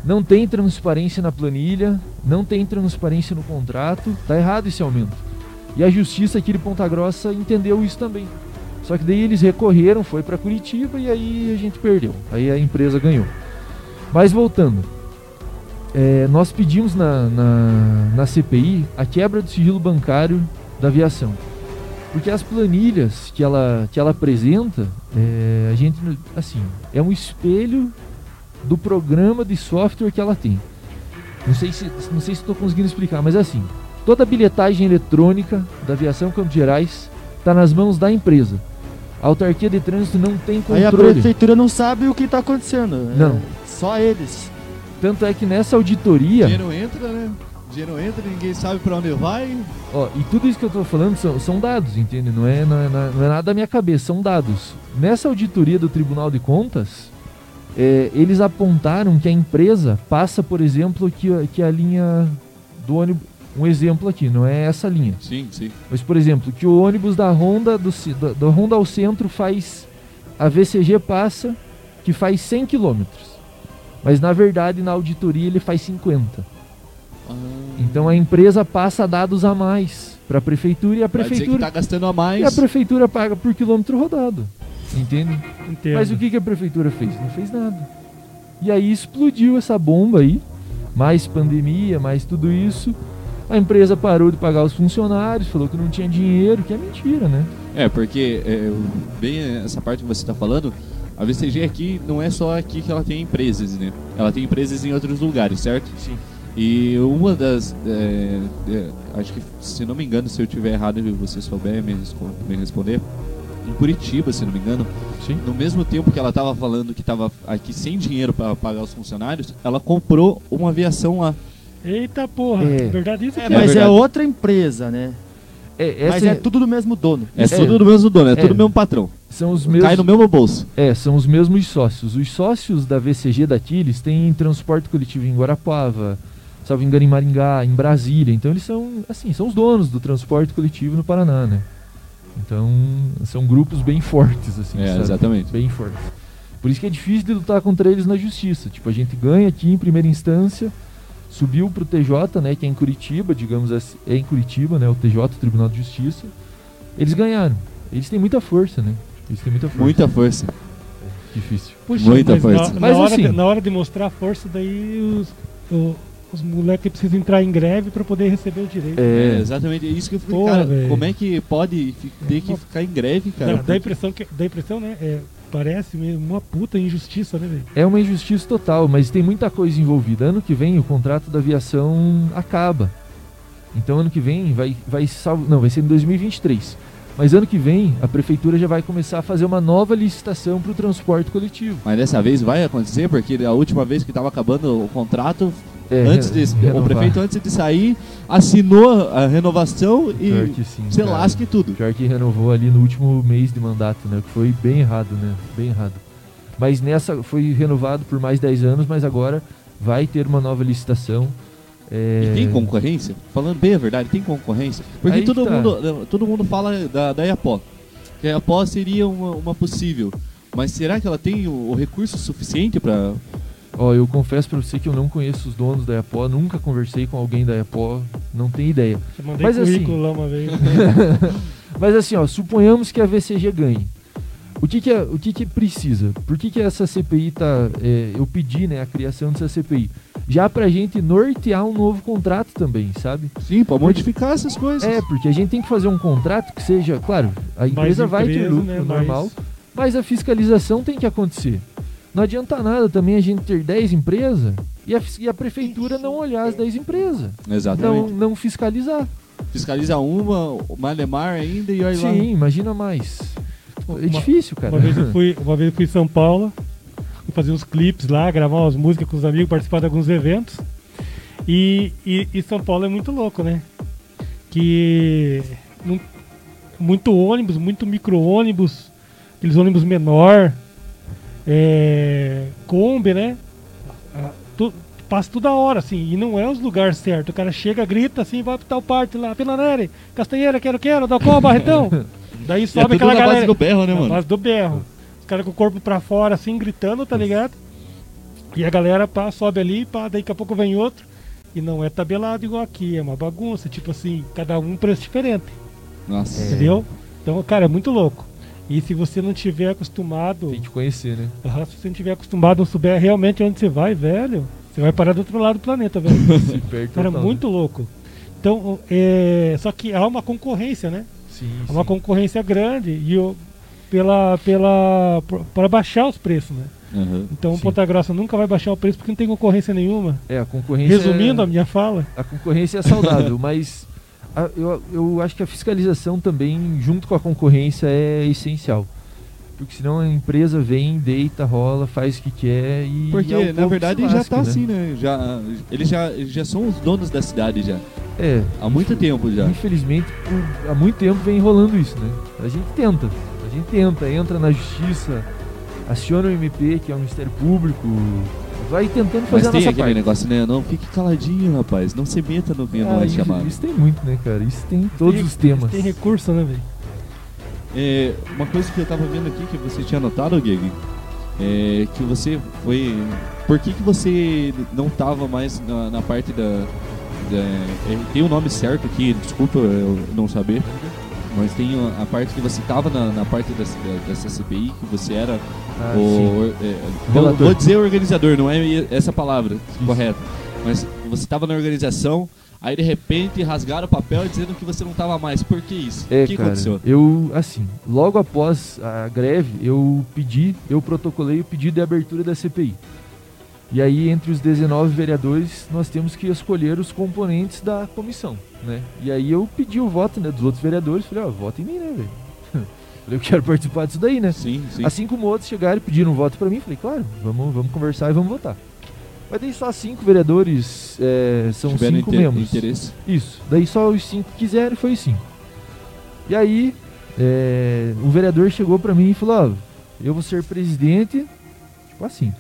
não tem transparência na planilha, não tem transparência no contrato, tá errado esse aumento. E a justiça aqui de Ponta Grossa entendeu isso também. Só que daí eles recorreram, foi para Curitiba e aí a gente perdeu. Aí a empresa ganhou. Mas voltando, é, nós pedimos na, na, na CPI a quebra do sigilo bancário da aviação. Porque as planilhas que ela, que ela apresenta, é, a gente, assim, é um espelho do programa de software que ela tem. Não sei se não sei se estou conseguindo explicar, mas é assim, toda a bilhetagem eletrônica da aviação Campos Gerais está nas mãos da empresa. A autarquia de trânsito não tem Aí a controle. prefeitura não sabe o que tá acontecendo. É Não. só eles. Tanto é que nessa auditoria, Dinheiro entra, né? Dinheiro entra, ninguém sabe pra onde vai. ó, e tudo isso que eu estou falando são, são dados, entende? Não é, não, é, não é nada da minha cabeça, são dados. Nessa auditoria do Tribunal de Contas, é, eles apontaram que a empresa passa, por exemplo, que, a- que a linha do ônibus. Um exemplo aqui, não é essa linha. Sim, sim. Mas, por exemplo, que o ônibus da Honda, do, da, da Honda ao centro faz. A VCG passa que faz 100 km. Mas na verdade, na auditoria, ele faz 50. Ah, Então a empresa passa dados a mais para a prefeitura e a vai dizer que prefeitura. tá gastando a mais. E a prefeitura paga por quilômetro rodado. Entende? Entendo. Mas o que, que a prefeitura fez? Não fez nada. E aí explodiu essa bomba aí. Mais pandemia, mais tudo isso. A empresa parou de pagar os funcionários, falou que não tinha dinheiro, que é mentira, né? É, porque é, bem essa parte que você está falando, a VCG aqui não é só aqui que ela tem empresas, né? Ela tem empresas em outros lugares, certo? Sim. E uma das. é, é, acho que, se não me engano, se eu tiver errado e você souber me, me responder, em Curitiba, se não me engano, Sim. no mesmo tempo que ela estava falando que estava aqui sem dinheiro para pagar os funcionários, ela comprou uma aviação lá. Eita porra, É. verdade isso? É, aqui? mas é verdade. outra empresa, né? É, mas essa é tudo do mesmo dono. É, É. tudo do mesmo dono, é, É. tudo do mesmo patrão. são os mesmos. Cai no mesmo bolso. É, são os mesmos sócios. Os sócios da VCG daqui, eles têm transporte coletivo em Guarapuava, salvo engano em Maringá, em Brasília. Então eles são, assim, são os donos do transporte coletivo no Paraná, né? Então são grupos bem fortes, assim, É, sabe? exatamente. Bem fortes. Por isso que é difícil de lutar contra eles na justiça. Tipo, a gente ganha aqui em primeira instância, subiu pro TJ, né, que é em Curitiba, digamos assim, é em Curitiba, né, o TJ, o Tribunal de Justiça. Eles ganharam. Eles têm muita força, né? Eles têm muita força. Muita força. Difícil. Puxa, Muita mas força. Na, Mas na hora assim- de, na hora de mostrar força, daí os, o- os moleques precisam entrar em greve pra poder receber o direito. É, É, exatamente. É isso que eu falei, Porra, cara, velho. como é que pode ter que Uma- ficar em greve, cara? dá, dá a impressão que, dá a impressão, né? É, parece mesmo uma puta injustiça, né, velho? é uma injustiça total, mas tem muita coisa envolvida. Ano que vem o contrato da aviação acaba. Então ano que vem vai vai salvo, não, vai ser em 2023. Mas ano que vem a prefeitura já vai começar a fazer uma nova licitação para o transporte coletivo. Mas dessa vez vai acontecer, porque a última vez que tava acabando o contrato, É, antes de, o prefeito, antes de sair, assinou a renovação e que sim, você cara. lasca e tudo. Pior que renovou ali no último mês de mandato, né? Que foi bem errado, né? Bem errado. Mas nessa foi renovado por mais 10 anos, mas agora vai ter uma nova licitação. É... E tem concorrência? Falando bem a verdade, tem concorrência? Porque Aí todo, tá. mundo, todo mundo fala da, da Iapó. Que a Iapó seria uma, uma possível. Mas será que ela tem o, o recurso suficiente pra. Ó, eu confesso pra você que eu não conheço os donos da Iapó, nunca conversei com alguém da Iapó, não tenho ideia. Eu mandei Mas assim- currículo lá uma vez. Mas assim, ó, suponhamos que a VCG ganhe. O que que, é- o que, que precisa? Por que, que essa CPI tá. é, eu pedi né, a criação dessa CPI? Já pra gente nortear um novo contrato também, sabe? Sim, pra modificar essas coisas. É, porque a gente tem que fazer um contrato que seja, claro, a empresa vai ter empresa, lucro né, normal, mais- mas a fiscalização tem que acontecer. Não adianta nada também a gente ter 10 empresas e a, e a prefeitura não olhar as 10 empresas, não, Exatamente. não fiscalizar. Fiscaliza uma, o Malemar ainda e olha lá. Sim, imagina mais. É Uma- difícil, cara. Uma vez eu fui, uma vez eu fui em São Paulo, fazer uns clipes lá, gravar umas músicas com os amigos, participar de alguns eventos. E, e, e São Paulo é muito louco, né? Que não- muito ônibus, muito micro-ônibus, aqueles ônibus menor, é, Kombi, né? Tu- passa toda hora, assim, e não é os lugares certos. O cara chega, grita assim, vai pra tal parte lá, Pela Nere, Castanheira, quero, quero, dá qual, Barretão? Daí é sobe tudo aquela galera. base do berro, né, mano? base do berro. Os caras com o corpo pra fora, assim, gritando, tá ligado? E a galera pá, sobe ali, pá, daí daqui a pouco vem outro. E não é tabelado igual aqui, é uma bagunça, tipo assim, cada um preço diferente, Nossa. Entendeu? Então, cara, é muito louco. E se você não tiver acostumado, Tem que conhecer, né? se você não tiver acostumado, não souber realmente onde você vai, velho, você vai parar do outro lado do planeta, velho. Se perde Cara, total, muito louco. Então, é, só que há uma concorrência, né? né? Sim, É uma sim. concorrência grande e o, pela, pela, para baixar os preços, né? Aham. Então o Sim. Ponta Grossa nunca vai baixar o preço porque não tem concorrência nenhuma. É, a concorrência. Resumindo é... a minha fala, A concorrência é saudável, mas a- eu, eu acho que a fiscalização também, junto com a concorrência, é essencial. Porque senão a empresa vem, deita, rola, faz o que quer e. Porque, é o na verdade, se já lasca, tá né? assim, né? Já, eles já, já são os donos da cidade já. É, Há muito tempo já. infelizmente, por- há muito tempo vem rolando isso, né? A gente tenta, gente tenta, entra na justiça, aciona o MP, que é o Ministério Público, vai tentando fazer Mas a tem nossa aquele parte. negócio, né? Não fique caladinho, rapaz. Não se meta no que não Ah, é isso, chamado. isso tem muito, né, cara? Isso tem em todos tem- os temas. Tem recurso, né, velho? É, uma coisa que eu tava vendo aqui que você tinha notado, Gig, é que você foi. Por que, que você não tava mais na, na parte da. da- é, tem o nome certo aqui, desculpa eu não saber. Mas tem a, parte que você tava na, na parte dessa, dessa CPI, que você era Ah, o. sim. é, vou, vou dizer organizador, não é essa palavra correta. Mas você estava na organização, aí de repente rasgaram o papel dizendo que você não estava mais. Por que isso? É, o que cara, aconteceu? eu, assim, logo após a greve, eu pedi, eu protocolei o pedido de abertura da CPI. E aí, entre os 19 vereadores, nós temos que escolher os componentes da comissão, né? E aí eu pedi o voto né, dos outros vereadores, falei, ó, vota em mim, né, velho? falei, eu quero participar disso daí, né? Sim, sim. Assim como outros chegaram e pediram um voto pra mim, falei, claro, vamos, vamos conversar e vamos votar. Mas daí só cinco vereadores, é, são Tiveram cinco inter- membros. interesse. Isso. Daí só os cinco quiseram e foi os cinco. E aí, é, o vereador chegou pra mim e falou: Ó, eu vou ser presidente. Tipo assim.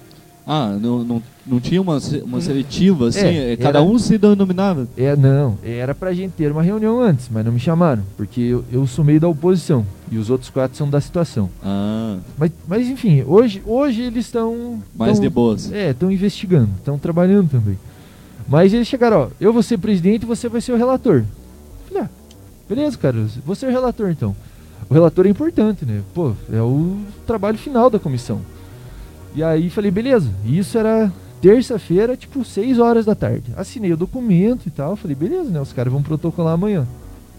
Ah, não, não, não tinha uma, uma seletiva assim? É, é, cada era- um se denominava? É, não, era pra gente ter uma reunião antes, mas não me chamaram, porque eu, eu sou meio da oposição e os outros quatro são da situação. Ah, Mas, mas enfim, hoje, hoje eles estão. mais tão- de boas. É, estão investigando, estão trabalhando também. Mas eles chegaram, ó, eu vou ser presidente e você vai ser o relator. Falei, ah, beleza, cara, vou ser o relator então. O relator é importante, né? Pô, é o trabalho final da comissão. E aí falei, beleza. Isso era terça-feira, tipo, 6 horas da tarde. Assinei o documento e tal. Falei, beleza, né? Os caras vão protocolar amanhã.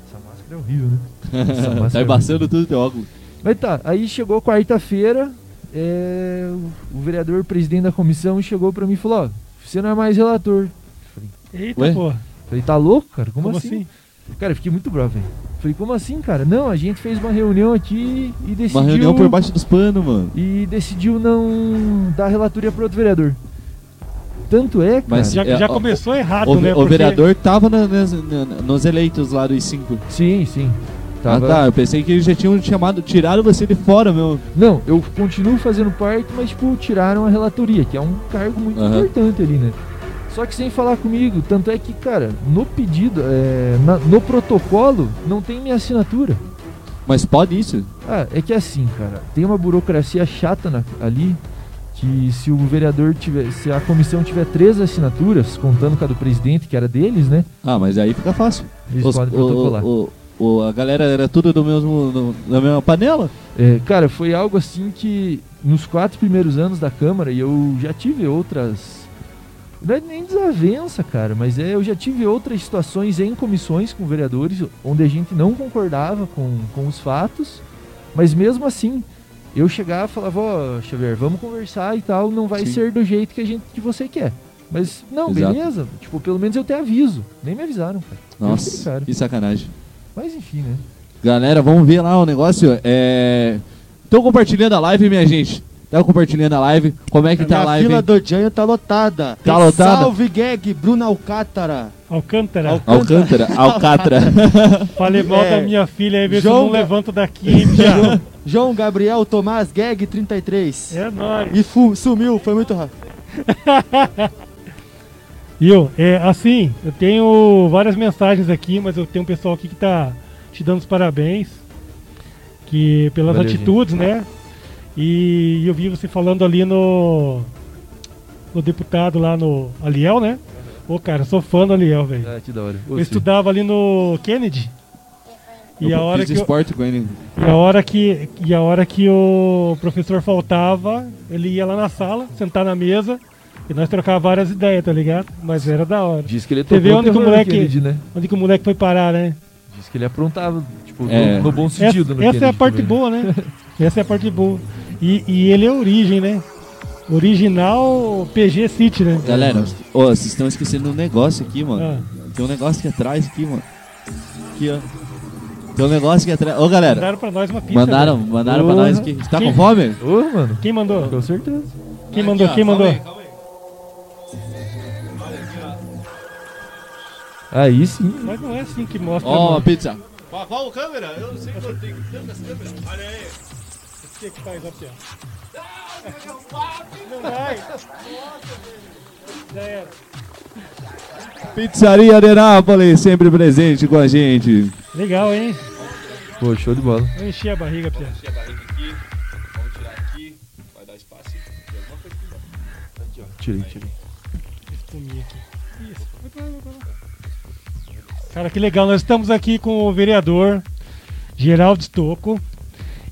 Essa máscara é horrível, né? Essa máscara tá é embaçando horrível. tudo teu óculos. Mas tá, aí chegou quarta-feira, é, o, o vereador, presidente da comissão, chegou pra mim e falou, ó, você não é mais relator. Eita, Ué? pô. Falei, tá louco, cara? Como, Como, assim? assim? Cara, eu fiquei muito bravo, velho. Falei, como assim, cara? Não, a gente fez uma reunião aqui e decidiu... Uma reunião por baixo dos panos, mano. E decidiu não dar relatoria para outro vereador. Tanto é, cara. Mas Já, É, já começou errado, O, né? o Porque- vereador tava na- nas- na- nos eleitos lá dos cinco. Sim, sim. Tava- Ah tá, eu pensei que eles já tinham chamado, tiraram você de fora, meu. Não, eu continuo fazendo parte, mas, tipo, tiraram a relatoria, que é um cargo muito Aham. importante ali, né? Só que sem falar comigo, tanto é que, cara, no pedido, é, na- no protocolo, não tem minha assinatura. Mas pode isso? Ah, é que assim, cara, tem uma burocracia chata na- ali, que se o vereador tiver, se a comissão tiver três assinaturas, contando com a do presidente, que era deles, né? Ah, mas aí fica fácil. Eles Os- podem o- protocolar. o- o- a galera era tudo do mesmo, do- da mesma panela? É, cara, foi algo assim que nos quatro primeiros anos da Câmara, e eu já tive outras. Não é nem desavença, cara, mas é, eu já tive outras situações em comissões com vereadores onde a gente não concordava com, com os fatos, mas mesmo assim eu chegava e falava: Ó, Xavier, vamos conversar e tal, não vai Sim. ser do jeito que, a gente, que você quer. Mas, não, Exato. beleza, tipo, pelo menos eu te aviso. Nem me avisaram, cara. Nossa, que sacanagem. Mas enfim, né? Galera, vamos ver lá o negócio. É... Compartilhando a live, minha gente. Tá compartilhando a live. Como é que tá a live? fila do Janho tá lotada. Tá lotada? Salve, Gag, Bruno. Alcântara. Al- Alcântara, Alcatra. Falei mal É, da minha filha aí, vê se eu João não levanto daqui, hein, Pia. João Gabriel Tomás, Gag 33. É nóis. E fu- sumiu, foi muito rápido. E eu, é, assim, eu tenho várias mensagens aqui, mas eu tenho um pessoal aqui que tá te dando os parabéns. Que pelas Valeu, atitudes, né? E eu vi você falando ali no. No deputado lá no Aliel, né? Ô, cara, eu sou fã do Aliel, velho. Ah, que da hora. Eu estudava ali no Kennedy. E a hora que eu, esporte com ele. e a hora que e a hora que o professor faltava, ele ia lá na sala, sentar na mesa e nós trocava várias ideias, tá ligado? Mas era da hora. Diz que ele Você vê onde que o moleque- Kennedy, né? Onde que o moleque foi parar, né? Diz que ele aprontava, tipo, no- É. no, bom Essa, sentido. no essa é a parte também. boa, né? Essa é a parte boa. E, e ele é origem, né? Original PG City, né? Galera, ó, vocês estão esquecendo um negócio aqui, mano. Ah, Tem um negócio aqui atrás, aqui, mano. Aqui, ó. Tem um negócio aqui atrás. Ô, galera. mandaram pra nós uma pizza. Mandaram, velho. mandaram pra Porra. nós aqui. Você tá Quem- com fome? Ô, mano, Quem mandou? com certeza. Quem mandou? Quem mandou? Aí sim. Mas não é assim que mostra. Ó, mano. pizza. Qual, qual câmera? Eu não sei que eu tenho tantas câmeras. Olha aí. O que que faz aqui, ó? Não vai. Já era. Pizzaria de Nápoles, sempre presente com a gente. Legal, hein? Pô, show de bola. Eu enchi a barriga, Pia. Deixa a barriga aqui. Vamos tirar aqui. Vai dar espaço. Tem alguma coisa aqui embaixo. Tirei, tirei. Espuminha aqui. Cara, que legal. Nós estamos aqui com o vereador Geraldo Stocco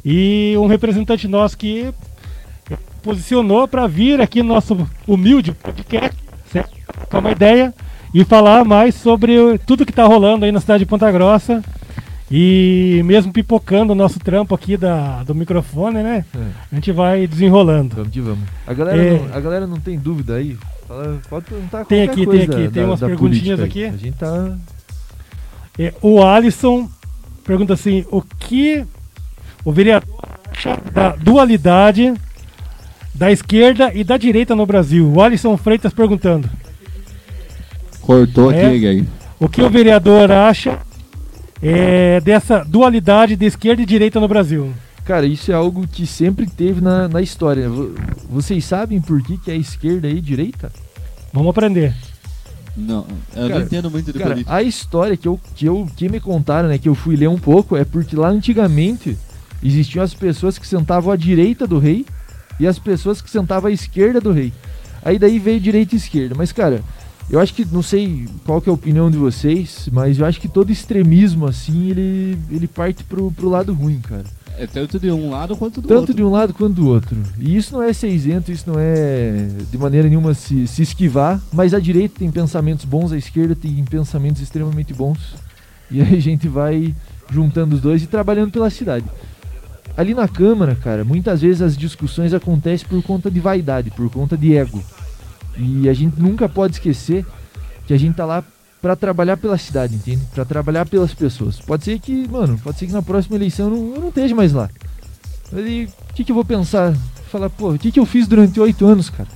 e um representante nosso que posicionou para vir aqui no nosso humilde podcast, certo? Com uma ideia e falar mais sobre tudo que está rolando aí na cidade de Ponta Grossa. E mesmo pipocando o nosso trampo aqui da, do microfone, né? É, A gente vai desenrolando. vamos que vamos. A galera, É. não, a galera não tem dúvida aí? Fala- pode perguntar Tem qualquer aqui, tem coisa aqui, da- tem umas perguntinhas aqui. A gente tá... É, o Alisson pergunta assim: o que o vereador acha da dualidade da esquerda e da direita no Brasil? O Alisson Freitas perguntando: Cortou É? aqui, Gag. o que o vereador acha é, dessa dualidade de esquerda e direita no Brasil? Cara, isso é algo que sempre teve na, na história. Vo- Vocês sabem por que, que é esquerda e direita? Vamos aprender. Não, eu Cara, não entendo muito de Cara, política. a história que eu, que eu que me contaram, né, que eu fui ler um pouco, é porque lá antigamente existiam as pessoas que sentavam à direita do rei e as pessoas que sentavam à esquerda do rei. Aí daí veio direita e esquerda. Mas, cara, eu acho que, não sei qual que é a opinião de vocês, mas eu acho que todo extremismo, assim, ele, ele parte pro, pro lado ruim, cara. É tanto de um lado quanto do Tanto outro. de um lado quanto do outro. E isso não é ser isento, isso não é de maneira nenhuma se, se esquivar, mas a direita tem pensamentos bons, a esquerda tem pensamentos extremamente bons. E aí a gente vai juntando os dois e trabalhando pela cidade. Ali na Câmara, cara, muitas vezes as discussões acontecem por conta de vaidade, por conta de ego. E a gente nunca pode esquecer que a gente tá lá pra trabalhar pela cidade, entende? Pra trabalhar pelas pessoas. Pode ser que, mano, pode ser que na próxima eleição eu não, eu não esteja mais lá. O que, que eu vou pensar? Falar, pô, o que, que eu fiz durante oito anos, cara?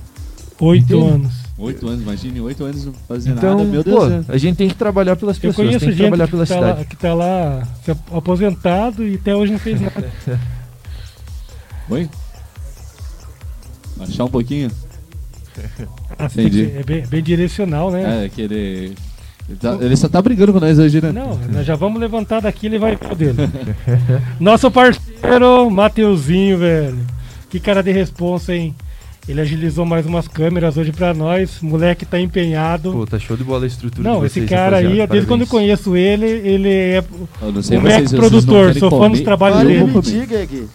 Oito Entende? anos. Oito anos, imagine, oito anos não fazer Então, nada, meu Deus pô, do céu. a gente tem que trabalhar pelas Eu pessoas, conheço tem que gente trabalhar que, pela tá cidade. lá, que tá lá se aposentado e até hoje não fez nada. Oi? Achar um pouquinho? Entendi. É bem, bem direcional, né? É, que ele... Tá- ele só tá brigando com nós hoje, né? Não, nós já vamos levantar daqui ele vai pro dele. Nosso parceiro, Mateuzinho, velho. Que cara de responsa, hein? Ele agilizou mais umas câmeras hoje pra nós. Moleque tá empenhado. Pô, tá show de bola a estrutura Não, de esse vocês, cara aí, desde quando eu Parabéns. conheço ele, ele é Eu não sei o vocês, vocês produtor, querem sou fã dos trabalhos dele. comer. mentir, Gag.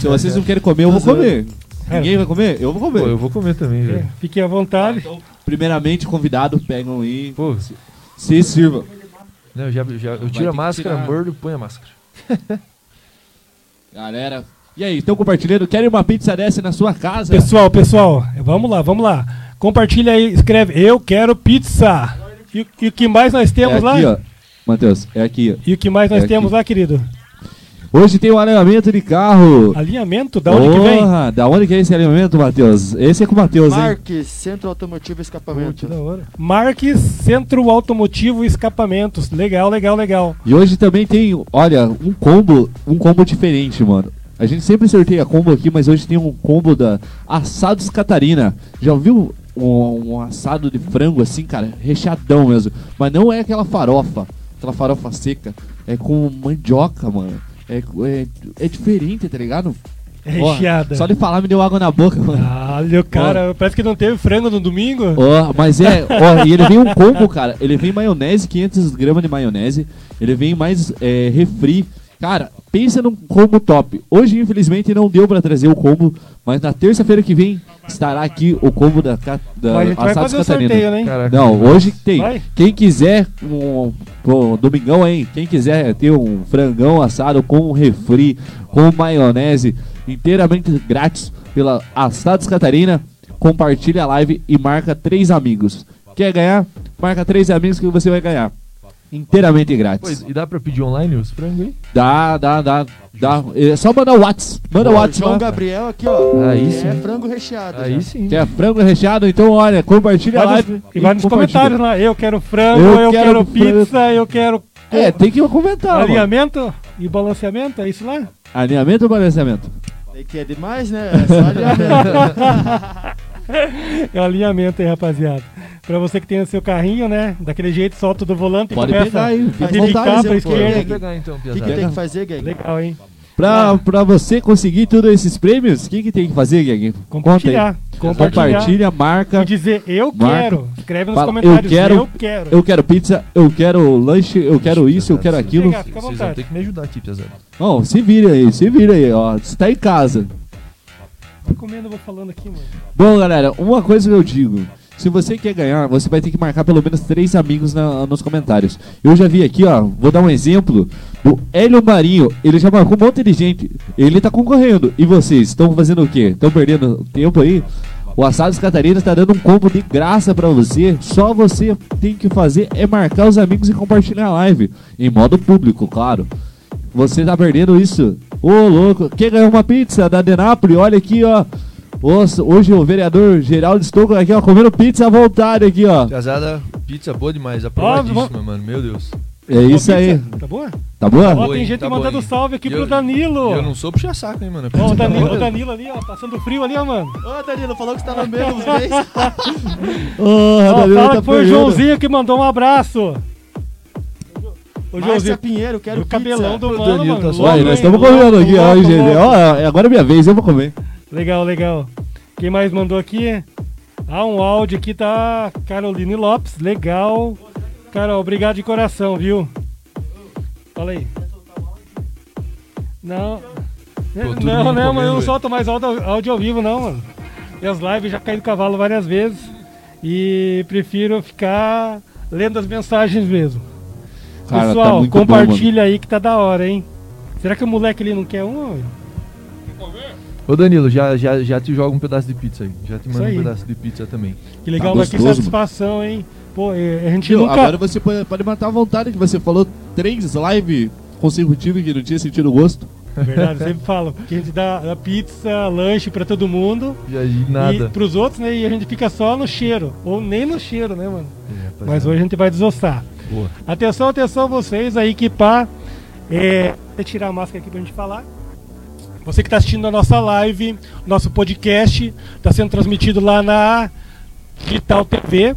Se vocês não querem comer, eu vou comer. É. Ninguém vai comer? Eu vou Pô, comer. eu vou comer também, É, velho. fiquem à vontade. Primeiramente, convidado, pegam aí. Pô, Se sirva. não, já, já, eu tiro a máscara, mordo, põe a máscara. Galera. E aí, estão compartilhando? Querem uma pizza dessa na sua casa? Pessoal, pessoal, vamos lá, vamos lá. Compartilha aí, escreve Eu quero pizza. E, e o que mais nós é temos lá? aqui, ó. Matheus, é aqui, ó. E o que mais nós É temos aqui. lá, querido? Hoje tem um alinhamento de carro. Alinhamento? Da onde que vem? Porra, Da onde que é esse alinhamento, Matheus? Esse é com o Matheus, hein? Marques, Centro Automotivo Escapamento. Da hora. Marques Centro Automotivo Escapamentos. Legal, legal, legal. E hoje também tem, olha, um combo, um combo diferente, mano. A gente sempre sorteia combo aqui, mas hoje tem um combo da Assados Catarina. Já ouviu um, um assado de frango assim, cara? Recheadão mesmo. Mas não é aquela farofa, aquela farofa seca. É com mandioca, mano. É, é, é diferente, tá ligado? Ó, Recheada. só de falar me deu água na boca, mano. Olha, o cara, parece que não teve frango no domingo. Ó, mas é, ó, e ele vem um combo, cara. Ele vem maionese, 500 gramas de maionese. Ele vem mais é, refri. Cara, pensa num combo top. Hoje, infelizmente, não deu pra trazer o combo, mas na terça-feira que vem estará aqui o combo da, da Mas a gente vai Assados fazer o Catarina. sorteio, né? Caraca. Não, hoje tem. Vai? Quem quiser, um, um domingão aí, quem quiser ter um frangão assado com refri, com maionese, inteiramente grátis pela Assados Catarina, compartilha a live e marca três amigos. Quer ganhar? Marca três amigos que você vai ganhar. Inteiramente grátis. e dá pra pedir online os frangos aí? Dá, dá, dá, dá. É só mandar o WhatsApp. Manda o Ó, WhatsApp. João lá. Gabriel aqui, ó. Aí é sim. frango recheado. Aí já. sim. Quer frango recheado? Então, olha, compartilha a Vai nos- live. e vai nos comentários lá. Eu quero frango, Eu eu, quero quero, pizza, eu quero É, tem que comentar. mano. alinhamento e balanceamento, é isso lá? Alinhamento ou balanceamento? Daí que é demais, né? É só alinhamento. É o alinhamento aí, rapaziada. Pra você que tem o seu carrinho, né? Daquele jeito, solta do volante Pode e começa pegar aí, a fica à debicar vontade, pra esquerda. pegar então, O que, que tem que fazer, Gag? Legal, hein? Pra, pra você conseguir todos esses prêmios, o que, que tem que fazer, Gag? Compartilhar. Compartilhar. Compartilha, marca. E dizer eu Marca. quero. Escreve nos Fala, comentários. eu quero- Eu quero. Eu quero pizza, eu quero lanche, eu quero isso, eu quero Vocês- aquilo. Pegar, fica à Vocês vontade. vão ter que me ajudar aqui, piazada. Não, se vira aí, se vira aí, ó. Você tá em casa. Vai comendo, eu vou falando aqui, mano. Bom, galera, uma coisa eu digo. Se você quer ganhar, você vai ter que marcar pelo menos três amigos na- nos comentários. Eu já vi aqui, ó, vou dar um exemplo do Hélio Marinho. Ele já marcou um monte de gente. Ele tá concorrendo. E vocês, estão fazendo o quê? Estão perdendo tempo aí? O Assados Catarina está dando um combo de graça pra você. Só você tem que fazer é marcar os amigos e compartilhar a live. Em modo público, claro. Você tá perdendo isso. Ô, louco. Quer ganhar uma pizza da Denápolis? Olha aqui, ó. Nossa, hoje o vereador Geraldo Stocco aqui, ó, comendo pizza à vontade aqui, ó. Piazada, pizza boa demais, aprovadíssima, mano. Meu Deus. É isso Ó, aí. Tá boa? Tá boa? Ó, tem gente Tá mandando boa, salve aqui E pro eu- Danilo. Eu não sou puxar saco, hein, mano. Ó, o tá Danilo, boa. o Danilo ali, ó, passando frio ali, ó, mano. Ô, Danilo, falou que você tá lambendo os beijos. Ô, Ó, Danilo fala tá que foi o. Joãozinho que mandou um abraço. O Márcia Pinheiro, quero o cabelão do O mano, Danilo mano. tá só- louco, Ué, nós estamos comendo aqui, ó, gente. Ó, agora é minha vez, eu vou comer. Legal, legal. Quem mais mandou aqui? Ah, um áudio aqui tá Caroline Lopes. Legal. Carol, obrigado de coração, viu? Fala aí. Não. não, não, mas eu não solto mais áudio, áudio ao vivo, não, mano. Minhas lives já caí do cavalo várias vezes. E prefiro ficar lendo as mensagens mesmo. Cara, tá Pessoal, bom, compartilha aí que tá da hora, hein? Será que o moleque ali não quer um? Ô Danilo, já, já, já te joga um pedaço de pizza aí. Já te mando aí. um pedaço de pizza também. Que legal, Tá mas que satisfação, hein? Pô, é, a gente nunca. Agora você pode, pode matar à vontade, que você falou três lives consecutivas que não tinha sentido gosto. Verdade, eu sempre falo, porque a gente dá, dá pizza, lanche pra todo mundo. E nada. pros outros, né? E a gente fica só no cheiro. Ou nem no cheiro, né, mano? É. Mas hoje a gente vai desossar. Boa. Atenção, atenção, vocês aí que pá. É, vou tirar a máscara aqui pra gente falar. Você que está assistindo a nossa live, nosso podcast, está sendo transmitido lá na Digital TV,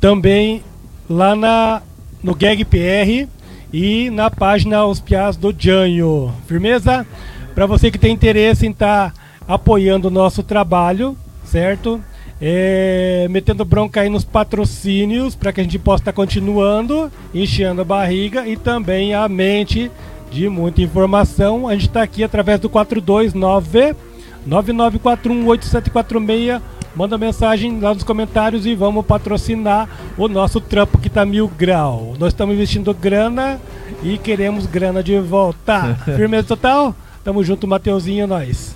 também lá na, no Gag PR e na página Os Piás do Janho. Firmeza? Para você que tem interesse em estar apoiando o nosso trabalho, certo? É, metendo bronca aí nos patrocínios para que a gente possa estar continuando, enchendo a barriga e também a mente de muita informação. A gente está aqui através do 429 99418746. Manda mensagem lá nos comentários e vamos patrocinar o nosso trampo que tá mil grau. Nós estamos investindo grana e queremos grana de volta. Firmeza total? Tamo junto, Mateuzinho, nós.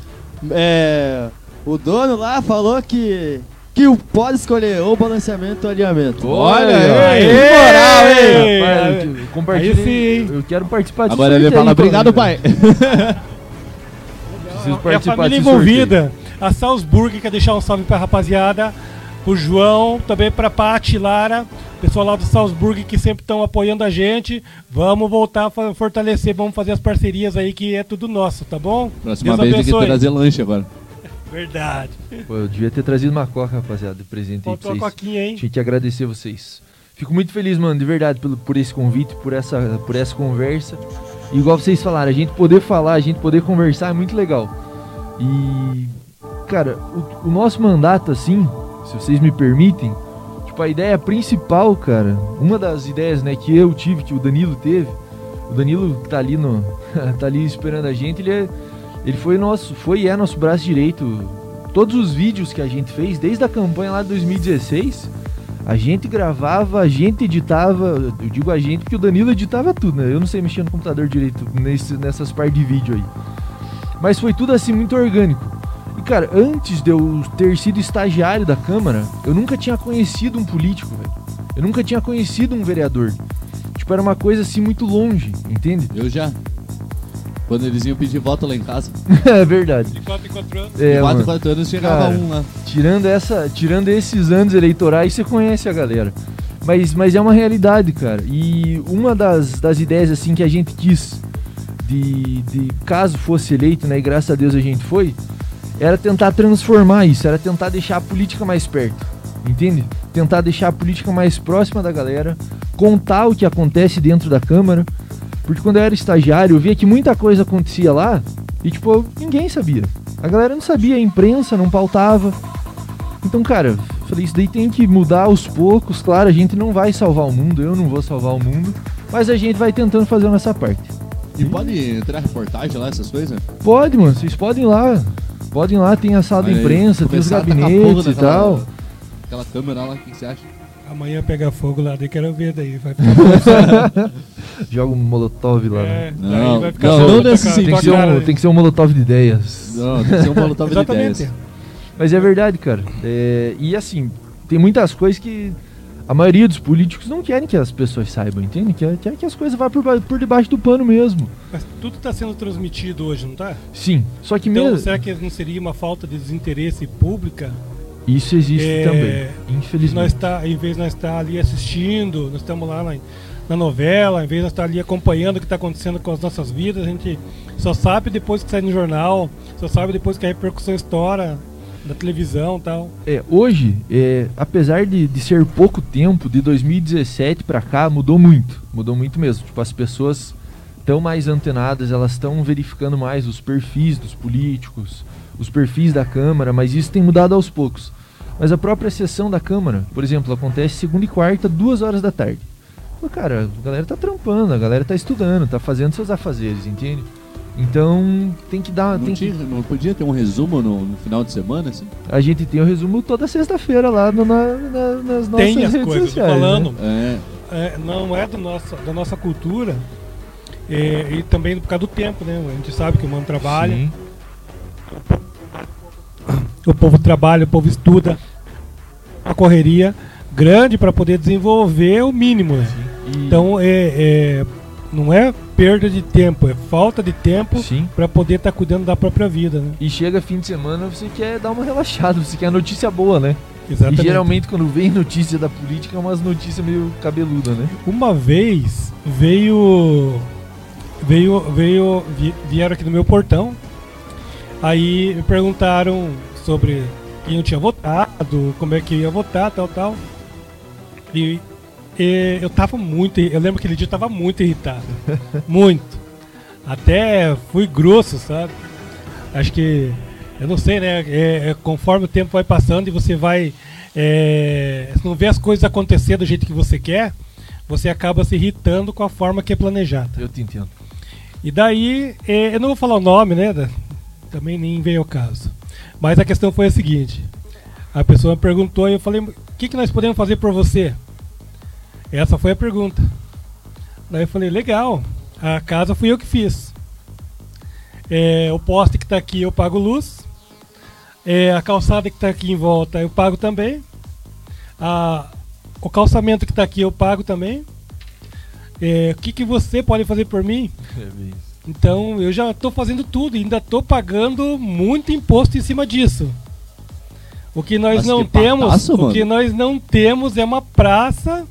É, o dono lá falou que, que o pode escolher ou balanceamento ou alinhamento. Olha aí. Que moral, hein? Ei, Rapaz, aí- eu compartilhei. aí sim. Eu quero participar disso. Agora ele fala, obrigado, pai. Preciso É a participar família desse sorteio. A Salzburg quer deixar um salve pra rapaziada. O João, também pra Paty, Lara, pessoal lá do Salzburg que sempre estão apoiando a gente. Vamos voltar a fortalecer, vamos fazer as parcerias aí que é tudo nosso, tá bom? Próxima Deus vez tem que trazer lanche agora. Verdade. Pô, eu devia ter trazido uma coca, rapaziada, de presente aí pra Faltou a vocês. coquinha, hein? Tinha que agradecer vocês. Fico muito feliz, mano, de verdade, pelo, por esse convite, por essa, por essa conversa. E igual vocês falaram, a gente poder falar, a gente poder conversar é muito legal. E, cara, o, o nosso mandato, assim, se vocês me permitem, tipo, a ideia principal, cara, uma das ideias, né, que eu tive, que o Danilo teve, o Danilo que tá ali no. tá ali esperando a gente, ele é. Ele foi nosso, foi e é nosso braço direito. Todos os vídeos que a gente fez, desde a campanha lá de 2016, a gente gravava, a gente editava, eu digo a gente porque o Danilo editava tudo, né? Eu não sei mexer no computador direito nesse, nessas partes de vídeo aí. Mas foi tudo assim muito orgânico. Cara, antes de eu ter sido estagiário da Câmara, eu nunca tinha conhecido um político, velho. Eu nunca tinha conhecido um vereador. Tipo, era uma coisa assim muito longe, entende? Eu já. Quando eles iam pedir voto lá em casa. é verdade. De 4 em 4 anos. É, 4 mano. 4 anos chegava Cara, um lá. Tirando essa, tirando esses anos eleitorais, você conhece a galera. Mas, mas é uma realidade, cara. E uma das, das ideias assim que a gente quis de, de caso fosse eleito, né, e graças a Deus a gente foi, era tentar transformar isso, era tentar deixar a política mais perto. Entende? Tentar deixar a política mais próxima da galera, contar o que acontece dentro da Câmara. Porque quando eu era estagiário, eu via que muita coisa acontecia lá e, tipo, ninguém sabia. A galera não sabia, a imprensa não pautava. Então, cara, eu falei, isso daí tem que mudar aos poucos. Claro, a gente não vai salvar o mundo, eu não vou salvar o mundo, mas a gente vai tentando fazer a nossa parte. E pode entrar reportagem lá, essas coisas? Pode, mano, vocês podem ir lá. Podem ir lá, tem a sala de Olha aí, imprensa, tem os gabinetes e tal. Aquela câmera lá, o que você acha? Amanhã pega fogo lá, daí quero ver daí. Vai ficar Joga um molotov lá. né? É, Não, vai ficar não, não nesse sentido. Tem, que ser cara, um, né? tem que ser um molotov de ideias. Não, tem que ser um molotov de Exatamente. ideias. Mas é verdade, cara. É, e assim, tem muitas coisas que a maioria dos políticos não querem que as pessoas saibam, entende? Quer, quer que as coisas vá por, por debaixo do pano mesmo. Mas tudo está sendo transmitido hoje, não tá? Sim, só que Então, mesmo. será que não seria uma falta de desinteresse pública? Isso existe É, também, Nós infelizmente. tá, em vez de nós estar ali assistindo, nós estamos lá na, na novela, em vez de nós estar ali acompanhando o que está acontecendo com as nossas vidas, a gente só sabe depois que sai no jornal, só sabe depois que a repercussão estoura na televisão tal. É, hoje, é, apesar de, de ser pouco tempo, de 2017 pra cá, mudou muito. Mudou muito mesmo. Tipo, as pessoas estão mais antenadas, elas estão verificando mais os perfis dos políticos, os perfis da Câmara, mas isso tem mudado aos poucos. Mas a própria sessão da Câmara, por exemplo, acontece segunda e quarta, duas horas da tarde. Cara, a galera tá trampando, a galera tá estudando, tá fazendo seus afazeres, entende? Então tem que dar. Não, tem que- tinha, não podia ter um resumo no, no final de semana, assim? a gente tem o resumo toda sexta-feira lá no- na- na- nas nossas Tem as redes coisas, sociais. falando. né? É. É, não é do nosso, da nossa cultura é, e também por causa do tempo, né? A gente sabe que o mano trabalha, Sim. o povo trabalha, o povo estuda, a correria grande para poder desenvolver o mínimo, né? E- Então, é, é, não é perda de tempo, é falta de tempo pra poder estar cuidando da própria vida, né? E chega fim de semana, você quer dar uma relaxada, você quer notícia boa, né? Exatamente. E geralmente quando vem notícia da política é umas notícias meio cabeluda, né? Uma vez veio. Veio. veio vi- vieram aqui no meu portão. Aí me perguntaram sobre quem eu tinha votado, como é que eu ia votar, tal, tal. E, e eu tava muito. Eu lembro que aquele dia eu tava muito irritado. muito. Até fui grosso, sabe? Acho que. Eu não sei, né? É- é conforme o tempo vai passando e você vai. É, não vê as coisas acontecer do jeito que você quer, você acaba se irritando com a forma que é planejada. Eu te entendo. E daí, eh, eu não vou falar o nome, né? Também nem veio ao caso. Mas a questão foi a seguinte: a pessoa me perguntou e eu falei, o que, que nós podemos fazer por você? Essa foi a pergunta. Daí eu falei, legal, a casa fui eu que fiz. Eh, o poste que está aqui eu pago luz. Eh, a calçada que está aqui em volta eu pago também. A, o calçamento que está aqui eu pago também. Eh, o que, que você pode fazer por mim? É. Então eu já estou fazendo tudo e ainda estou pagando muito imposto em cima disso. O que nós Mas não que temos, pataço, o que nós não temos é uma praça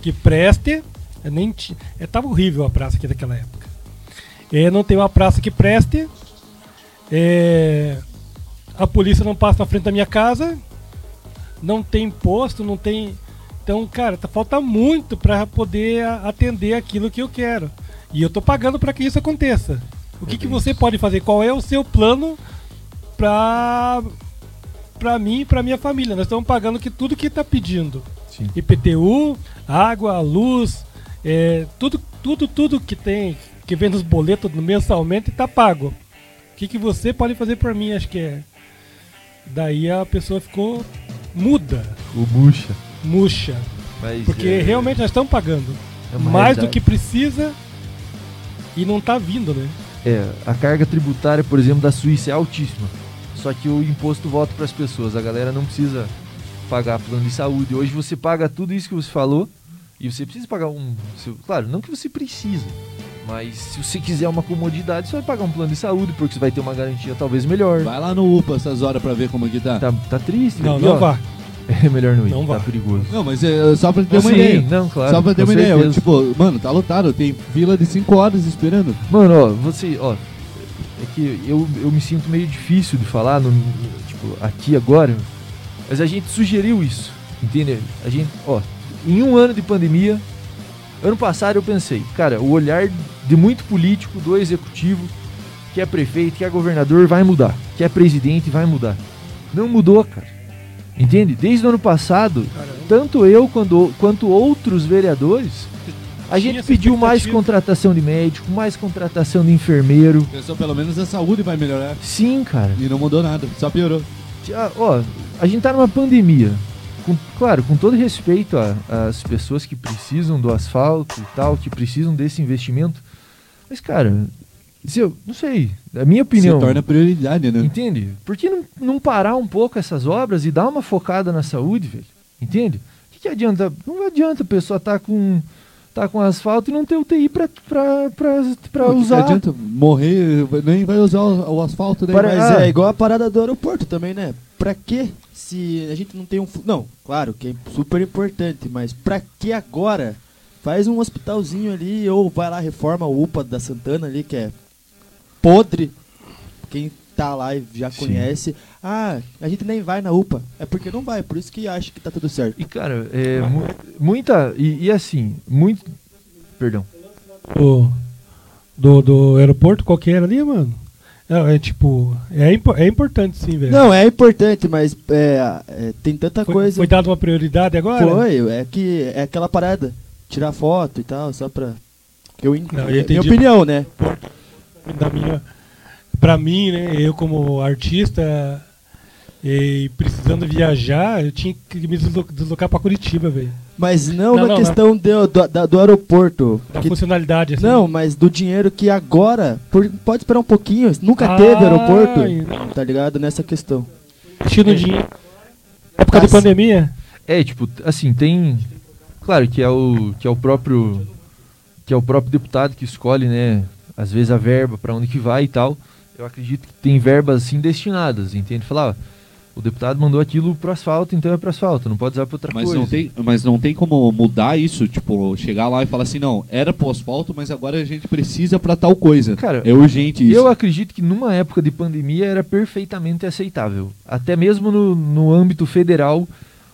que preste. Eu nem ti- é, tava horrível a praça aqui daquela época. É, não tem uma praça que preste. É, a polícia não passa na frente da minha casa. Não tem posto, não tem. Então, cara, tá, falta muito para poder atender aquilo que eu quero. E eu tô pagando para que isso aconteça. O que, que você pode fazer? Qual é o seu plano para para mim e para minha família? Nós estamos pagando que tudo que está pedindo. Sim. IPTU, água, luz, é, tudo, tudo, tudo que tem, que vem nos boletos mensalmente está pago. O que, que você pode fazer por mim? Acho que é. Daí a pessoa ficou muda, O bucha. murcha. Mas Porque é- realmente nós estamos pagando é mais do realidade. que precisa e não tá vindo, né? É, a carga tributária, por exemplo, da Suíça é altíssima. Só que o imposto volta para as pessoas. A galera não precisa pagar plano de saúde. Hoje você paga tudo isso que você falou e você precisa pagar um. seu- claro, não que você precisa, mas se você quiser uma comodidade, você vai pagar um plano de saúde porque você vai ter uma garantia talvez melhor. Vai lá no UPA essas horas pra ver como que tá. Tá, tá triste? Não, E, não ó, vá. É melhor não ir, Não tá vá. perigoso. Não, mas é só pra ter uma Sim, ideia. não, claro. só pra ter uma ideia. certeza. Tipo, mano, tá lotado. Tem fila de 5 horas esperando. Mano, ó, você, ó, é que eu, eu me sinto meio difícil de falar, no, no- tipo, aqui agora, mas a gente sugeriu isso, entende? A gente, ó, em um ano de pandemia, ano passado eu pensei, cara, o olhar de muito político do executivo, que é prefeito, que é governador, vai mudar, que é presidente, vai mudar. Não mudou, cara. Entende? Desde o ano passado, tanto eu quanto, quanto outros vereadores, a Tinha gente pediu mais contratação de médico, mais contratação de enfermeiro. Pensou pelo menos a saúde vai melhorar. Sim, cara. E não mudou nada, só piorou. Ah, Ó, a gente tá numa pandemia. Com- claro, com todo respeito às pessoas que precisam do asfalto e tal, que precisam desse investimento. Mas, cara, se eu, não sei, a minha opinião. Se torna prioridade, né? Entende? Por que não, não parar um pouco essas obras e dar uma focada na saúde, velho? Entende? O que, que adianta? Não adianta a pessoa tá com, tá com asfalto e não ter UTI pra, usar. adianta morrer, nem vai usar o, o asfalto daí. Para- Mas Ah. é igual a parada do aeroporto também, né? Pra que se a gente não tem um. Não, claro que é super importante, mas pra que agora? Faz um hospitalzinho ali ou vai lá, reforma o UPA da Santana ali, que é podre. Quem tá lá e já Sim. conhece. Ah, a gente nem vai na UPA. É porque não vai, por isso que acha que tá tudo certo. E, cara, é, mu- muita. E, e assim, muito. Perdão. Do, do, do aeroporto, qual que era ali, mano? É, é tipo, é, impo- é importante sim, velho. Não, é importante, mas é, é, tem tanta foi, coisa. foi dado uma prioridade agora? Foi, é que é aquela parada. Tirar foto e tal, só pra. Eu, Não, eu minha opinião, né? da minha para mim né eu como artista e precisando viajar eu tinha que me deslo- deslocar para Curitiba velho Mas não, Não, na não, questão do, do, da- do aeroporto. da que- funcionalidade assim. não, mas do dinheiro que agora. por- pode esperar um pouquinho. Nunca Ah, teve aeroporto. não. Tá ligado? Nessa questão. investindo dinheiro época de Nossa. pandemia É, tipo, assim, tem. Claro que é o. Que é o próprio. que é o próprio deputado que escolhe, né, às vezes a verba para onde que vai e tal. Eu acredito que tem verbas assim destinadas, entende? Falar, o deputado mandou aquilo pro asfalto, então é pro asfalto, não pode usar pra outra Mas coisa. não, tem, mas não tem como mudar isso, tipo, chegar lá e falar assim, não, era pro asfalto, mas agora a gente precisa pra tal coisa. Cara, é urgente isso. Eu acredito que numa época de pandemia era perfeitamente aceitável. Até mesmo no, no âmbito federal,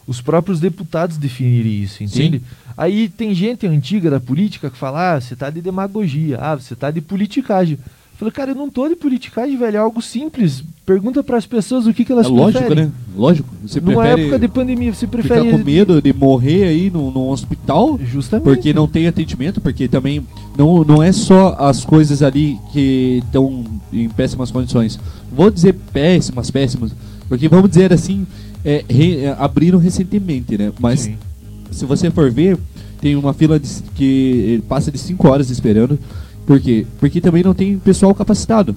os próprios deputados definirem isso, entende? Aí tem gente antiga da política que fala, ah, você tá de demagogia, ah, você tá de politicagem. Falei, cara, eu não tô de politicagem, velho, é algo simples. Pergunta para as pessoas o que, que elas É lógico, preferem. né? Lógico. Você Numa época de pandemia, você ficar prefere... com medo de morrer aí no, no hospital Justamente. porque não tem atendimento, porque também não, não é só as coisas ali que estão em péssimas condições. Vou dizer péssimas, péssimas, porque vamos dizer assim, é, re- é, abriram recentemente, né? Mas Sim. se você for ver, tem uma fila de- que passa de 5 horas esperando. Por quê? Porque também não tem pessoal capacitado.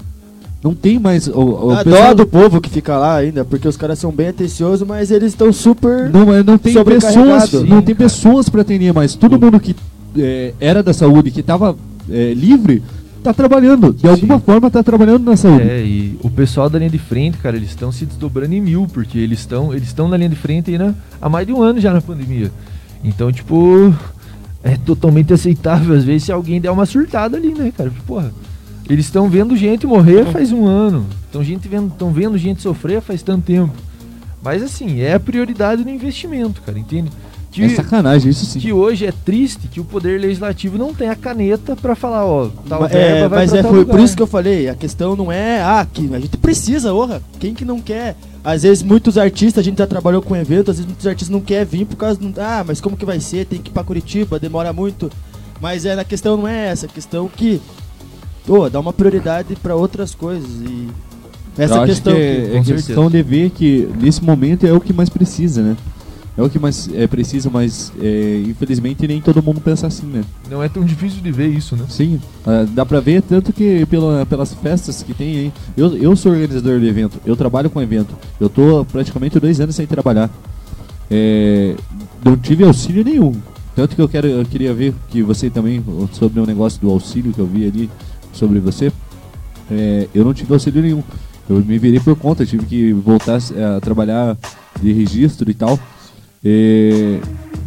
Não tem mais. O, o A pessoal dó do povo que fica lá ainda, porque os caras são bem atenciosos, mas eles estão super. Não, mas não tem pessoas, Sim, não tem cara. pessoas para atender mais. Todo mundo que é, era da saúde, que estava livre, tá trabalhando. De alguma forma tá trabalhando na saúde. É, e o pessoal da linha de frente, cara, eles estão se desdobrando em mil, porque eles estão eles estão na linha de frente aí na- há mais de um ano já na pandemia. Então, tipo, é totalmente aceitável às vezes se alguém der uma surtada ali, né, cara? Porra, eles estão vendo gente morrer faz um ano. Estão gente vendo, tão vendo gente sofrer faz tanto tempo. Mas assim, é a prioridade do investimento, cara, entende? Que, É sacanagem, isso sim. que hoje é triste que o poder legislativo não tem a caneta pra falar, ó, tal é, vai mas é, tal foi lugar. por isso que eu falei, a questão não é, ah, que a gente precisa, orra. Quem que não quer? Às vezes muitos artistas, a gente já trabalhou com evento, às vezes muitos artistas não querem vir por causa do, ah, mas como que vai ser? Tem que ir pra Curitiba, demora muito. Mas é, a questão não é essa, a questão que ô, dá uma prioridade pra outras coisas e essa questão que que- é, com é certeza. questão de ver que nesse momento é o que mais precisa, né? É o que mais é preciso, mas é, infelizmente nem todo mundo pensa assim, né? Não é tão difícil de ver isso, né? Sim, ah, dá pra ver tanto que pela, pelas festas que tem aí. Eu, eu sou organizador de evento, eu trabalho com evento. Eu tô praticamente dois anos sem trabalhar. É, não tive auxílio nenhum. Tanto que eu, quero, eu queria ver que você também, sobre o negócio do auxílio que eu vi ali sobre você, é, eu não tive auxílio nenhum. Eu me virei por conta, tive que voltar a trabalhar de registro e tal. É,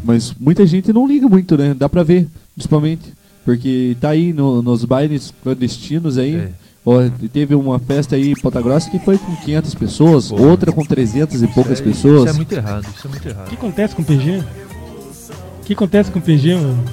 mas muita gente não liga muito, né? Dá pra ver, principalmente. Porque tá aí no- nos bailes clandestinos aí. É. Ó, teve uma festa aí em Ponta Grossa que foi com 500 pessoas, Pô. outra com 300 e poucas Isso é- pessoas. Isso é muito errado, isso é muito O errado. que acontece com o PG? O que acontece com o PG, mano?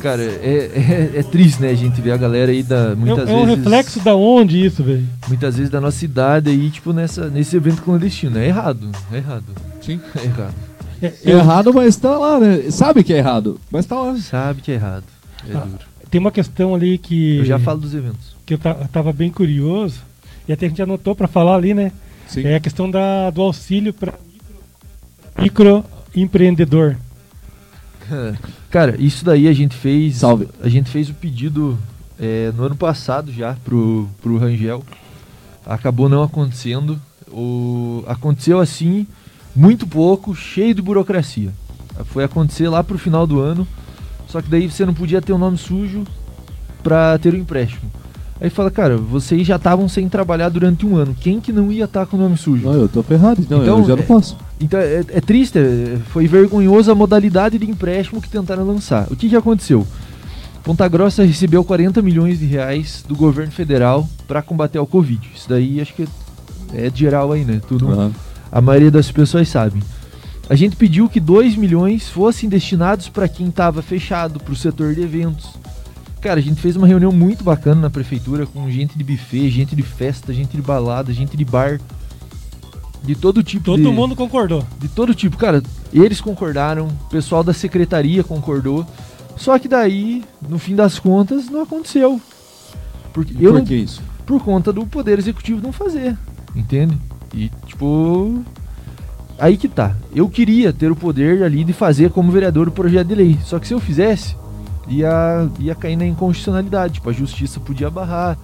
Cara, é, é, é triste, né, a gente ver a galera aí da. É, Muitas é um vezes. reflexo da onde isso, velho? Muitas vezes da nossa cidade aí, tipo, nessa, nesse evento clandestino. É errado, é errado. Sim. É errado. É, eu- errado, mas tá lá, né? Sabe que é errado, mas tá lá. Sabe que é errado. É Ah, duro. tem uma questão ali que. Eu já falo dos eventos. Que eu, eu tava bem curioso. E até a gente anotou pra falar ali, né? Sim. É a questão da, do auxílio para microempreendedor. Cara, isso daí a gente fez. Salve. A gente fez o pedido é, no ano passado já pro, pro Rangel. Acabou não acontecendo. O, aconteceu assim, muito pouco, cheio de burocracia. Foi acontecer lá pro final do ano. Só que daí você não podia ter o nome sujo pra ter o empréstimo. Aí fala, cara, vocês já estavam sem trabalhar durante um ano. Quem que não ia estar com o nome sujo? Não, eu tô ferrado, então, Então, eu já não é- posso. Então é, é triste, é- foi vergonhoso a modalidade de empréstimo que tentaram lançar. O que, que aconteceu? Ponta Grossa recebeu 40 milhões de reais do governo federal para combater o Covid. Isso daí acho que é de geral aí, né? Tudo, Aham. A maioria das pessoas sabe. A gente pediu que 2 milhões fossem destinados para quem estava fechado, para o setor de eventos. Cara, a gente fez uma reunião muito bacana na prefeitura com gente de buffet, gente de festa, gente de balada, gente de bar. De todo tipo Todo de mundo concordou. de todo tipo. Cara, eles concordaram, o pessoal da secretaria concordou. Só que daí, no fim das contas, não aconteceu. Porque eu Por não, que isso? por conta do poder executivo não fazer, entende? E tipo, aí que tá. Eu queria ter o poder ali de fazer como vereador o projeto de lei. Só que se eu fizesse, ia ia cair na inconstitucionalidade, tipo, a justiça podia barrar,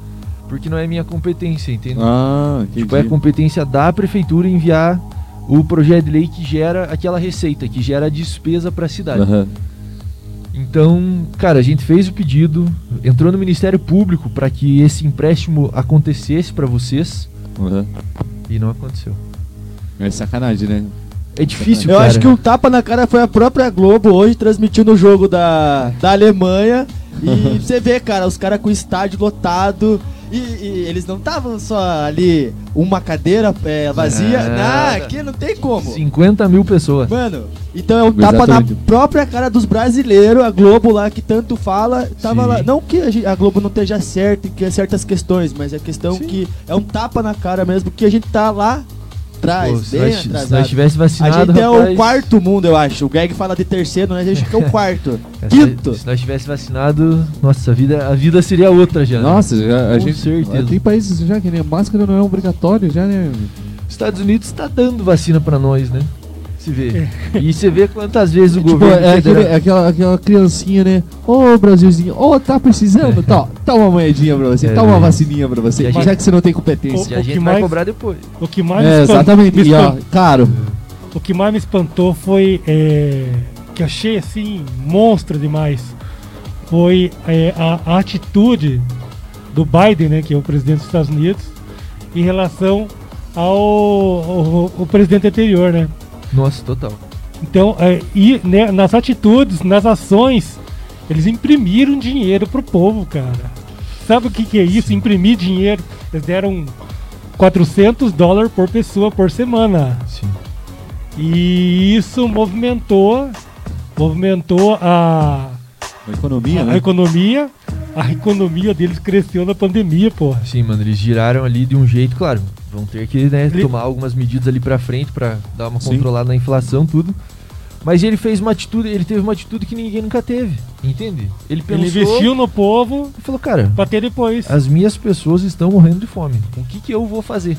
porque não é minha competência, entende? Ah, entendi. Tipo, é competência da prefeitura enviar o projeto de lei que gera aquela receita, que gera a despesa para a cidade. Aham. Então, cara, a gente fez o pedido, entrou no Ministério Público para que esse empréstimo acontecesse para vocês Uhum. E não aconteceu. É sacanagem, né? É difícil, Eu cara. acho que um tapa na cara foi a própria Globo hoje transmitindo o jogo da, da Alemanha. E você vê, cara, os caras com o estádio lotado. E, e eles não estavam só ali, uma cadeira é, vazia. Não, aqui não tem como. 50 mil pessoas. Mano, então é um tapa na própria cara dos brasileiros, a Globo lá que tanto fala, tava Sim. lá. Não que a, a Globo não esteja certa em que- certas questões, mas é questão Sim. que é um tapa na cara mesmo, que a gente tá lá atrás, Pô, se, bem nós, se atrasado. nós tivesse A vacinado, gente é rapaz, o quarto mundo, eu acho. O Greg fala de terceiro, né? A gente que é o quarto. se- Quinto. Se nós tivesse vacinado, nossa, a vida, a vida seria outra já. né? Nossa, já, a Com gente. certeza. Tem países já que nem máscara não é obrigatório, já, né? Estados Unidos está dando vacina pra nós, né? Se vê. E você vê quantas vezes o Tipo, governo. é, aquele- é aquela, aquela criancinha, né? Ô, Brasilzinho, ô, tá precisando? Tá, tá uma moedinha pra você, É. tá uma vacininha pra você, E a já gente- que você não tem competência. A o gente que vai mais- cobrar depois. O que mais É, exatamente. me E ó, caro. O que mais me espantou foi é, que achei assim monstro demais. Foi é, a, a atitude do Biden, né, que é o presidente dos Estados Unidos, em relação ao, ao- ao presidente anterior, né? Nossa, total. Então, é, e né, nas atitudes, nas ações, eles imprimiram dinheiro pro povo, cara. Sabe o que, que é isso? Imprimir dinheiro. Eles deram 400 dólares por pessoa por semana. Sim. E isso movimentou, movimentou a, A economia, a né? economia. A economia deles cresceu na pandemia, porra. Sim, mano, eles giraram ali de um jeito, claro. Vão ter que né, tomar algumas medidas ali pra frente pra dar uma Sim. controlada na inflação, tudo. Mas ele fez uma atitude, ele teve uma atitude que ninguém nunca teve, entende? Ele pensou Ele investiu no povo e falou, cara, pra ter depois. as minhas pessoas estão morrendo de fome. O que que eu vou fazer?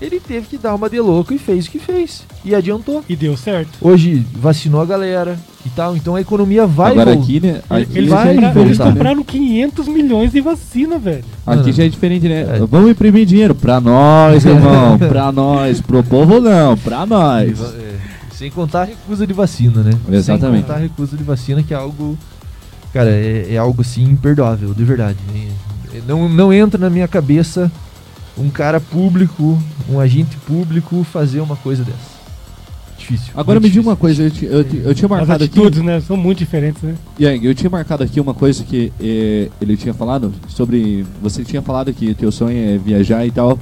Ele teve que dar uma de louco e fez o que fez. E adiantou. E deu certo. Hoje vacinou a galera e tal, então a economia vai Agora vol- aqui, né? Aqui, Eles, vai é compra- diferente, eles voltar, né? compraram 500 milhões de vacina, velho. Aqui Mano. já é diferente, né? É. Vamos imprimir dinheiro pra nós, irmão. pra nós. Pro povo não, pra nós. É, sem contar a recusa de vacina, né? Exatamente. Sem contar a recusa de vacina, que é algo. Cara, é, é algo assim imperdoável, de verdade. É, Não, não entra na minha cabeça um cara público, um agente público fazer uma coisa dessa. Difícil. Agora me diga uma coisa, eu, eu, eu tinha As marcado aqui. atitudes, né, são muito diferentes, né? Yang, eu tinha marcado aqui uma coisa que eh, ele tinha falado sobre. Você tinha falado que teu sonho é viajar e tal.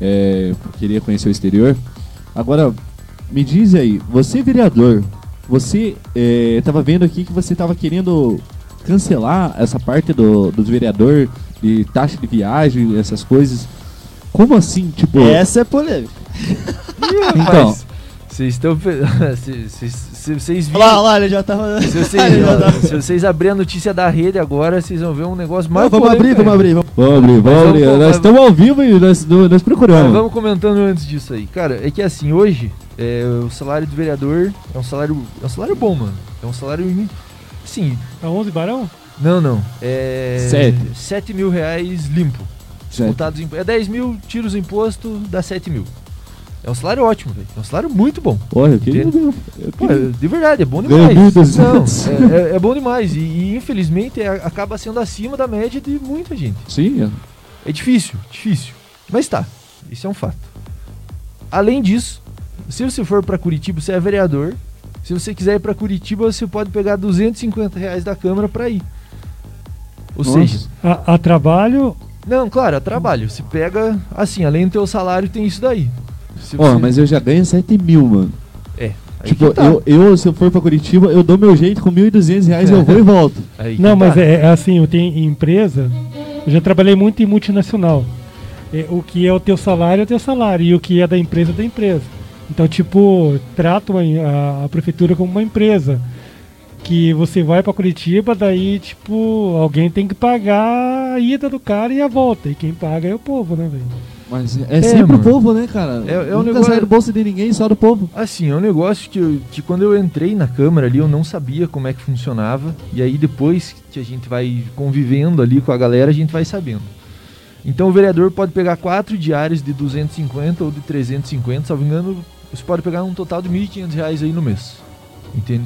É, queria conhecer o exterior. Agora, me diz aí, você vereador, você estava vendo aqui que você estava querendo cancelar essa parte do, dos vereador de taxa de viagem, essas coisas. Como assim, tipo? Essa é polêmica. Então, Rapaz, Vocês estão. pe- se- Vocês Olha lá, viram. olha lá, ele já tava. Se vocês, Ele já tava- se vocês abrirem a notícia da rede agora, vocês vão ver um negócio mais. vamos abrir, vamos abrir. Vamos. vamos abrir, vamos Mas abrir. vamos- Nós mas- estamos ao vivo e nós, nós Mas procuramos. vamos comentando antes disso aí. Cara, é que assim, hoje, é, o salário do vereador é um salário. É um salário bom, mano. É um salário. Sim, A 11 Barão? Não, não. É. Sete. 7 mil reais limpo. Certo. Multados em- É 10 mil, tiros o imposto, dá 7 mil. É um salário ótimo, velho. É um salário muito bom. Olha, eu queria. Pô, é- de verdade, é bom demais. 1.200. Não, é, é- é bom demais. E, e, infelizmente é- acaba sendo acima da média de muita gente. Sim, é. É difícil, difícil. Mas tá, isso é um fato. Além disso, se você for pra Curitiba, você é vereador. Se você quiser ir pra Curitiba, você pode pegar 250 reais da Câmara pra ir. Ou Nossa. seja, A, a trabalho, não, claro, é trabalho. Você pega, assim, além do teu salário, tem isso daí. Se Ó, você- mas eu já ganho 7 mil, mano. É. Aí tipo, tá. eu, eu, se eu for pra Curitiba, eu dou meu jeito com 1.200 reais, eu vou e volto. Não, mas tá. é, é assim, eu tenho empresa, eu já trabalhei muito em multinacional. É, o que é o teu salário é o teu salário, e o que é da empresa é da empresa. Então, tipo, tratam a, a- a prefeitura como uma empresa. Que você vai pra Curitiba, daí, tipo, alguém tem que pagar a ida do cara e a volta. E quem paga é o povo, né, velho? Mas é, sempre mano. o povo, né, cara? É- é um Nunca negócio- sai do bolso de ninguém, só do povo. Assim, é um negócio que, eu- que quando eu entrei na Câmara ali, eu não sabia como é que funcionava. E aí depois que a gente vai convivendo ali com a galera, a gente vai sabendo. Então o vereador pode pegar quatro diárias de 250 ou de 350, salvo engano, você pode pegar um total de 1.500 reais aí no mês. Entende?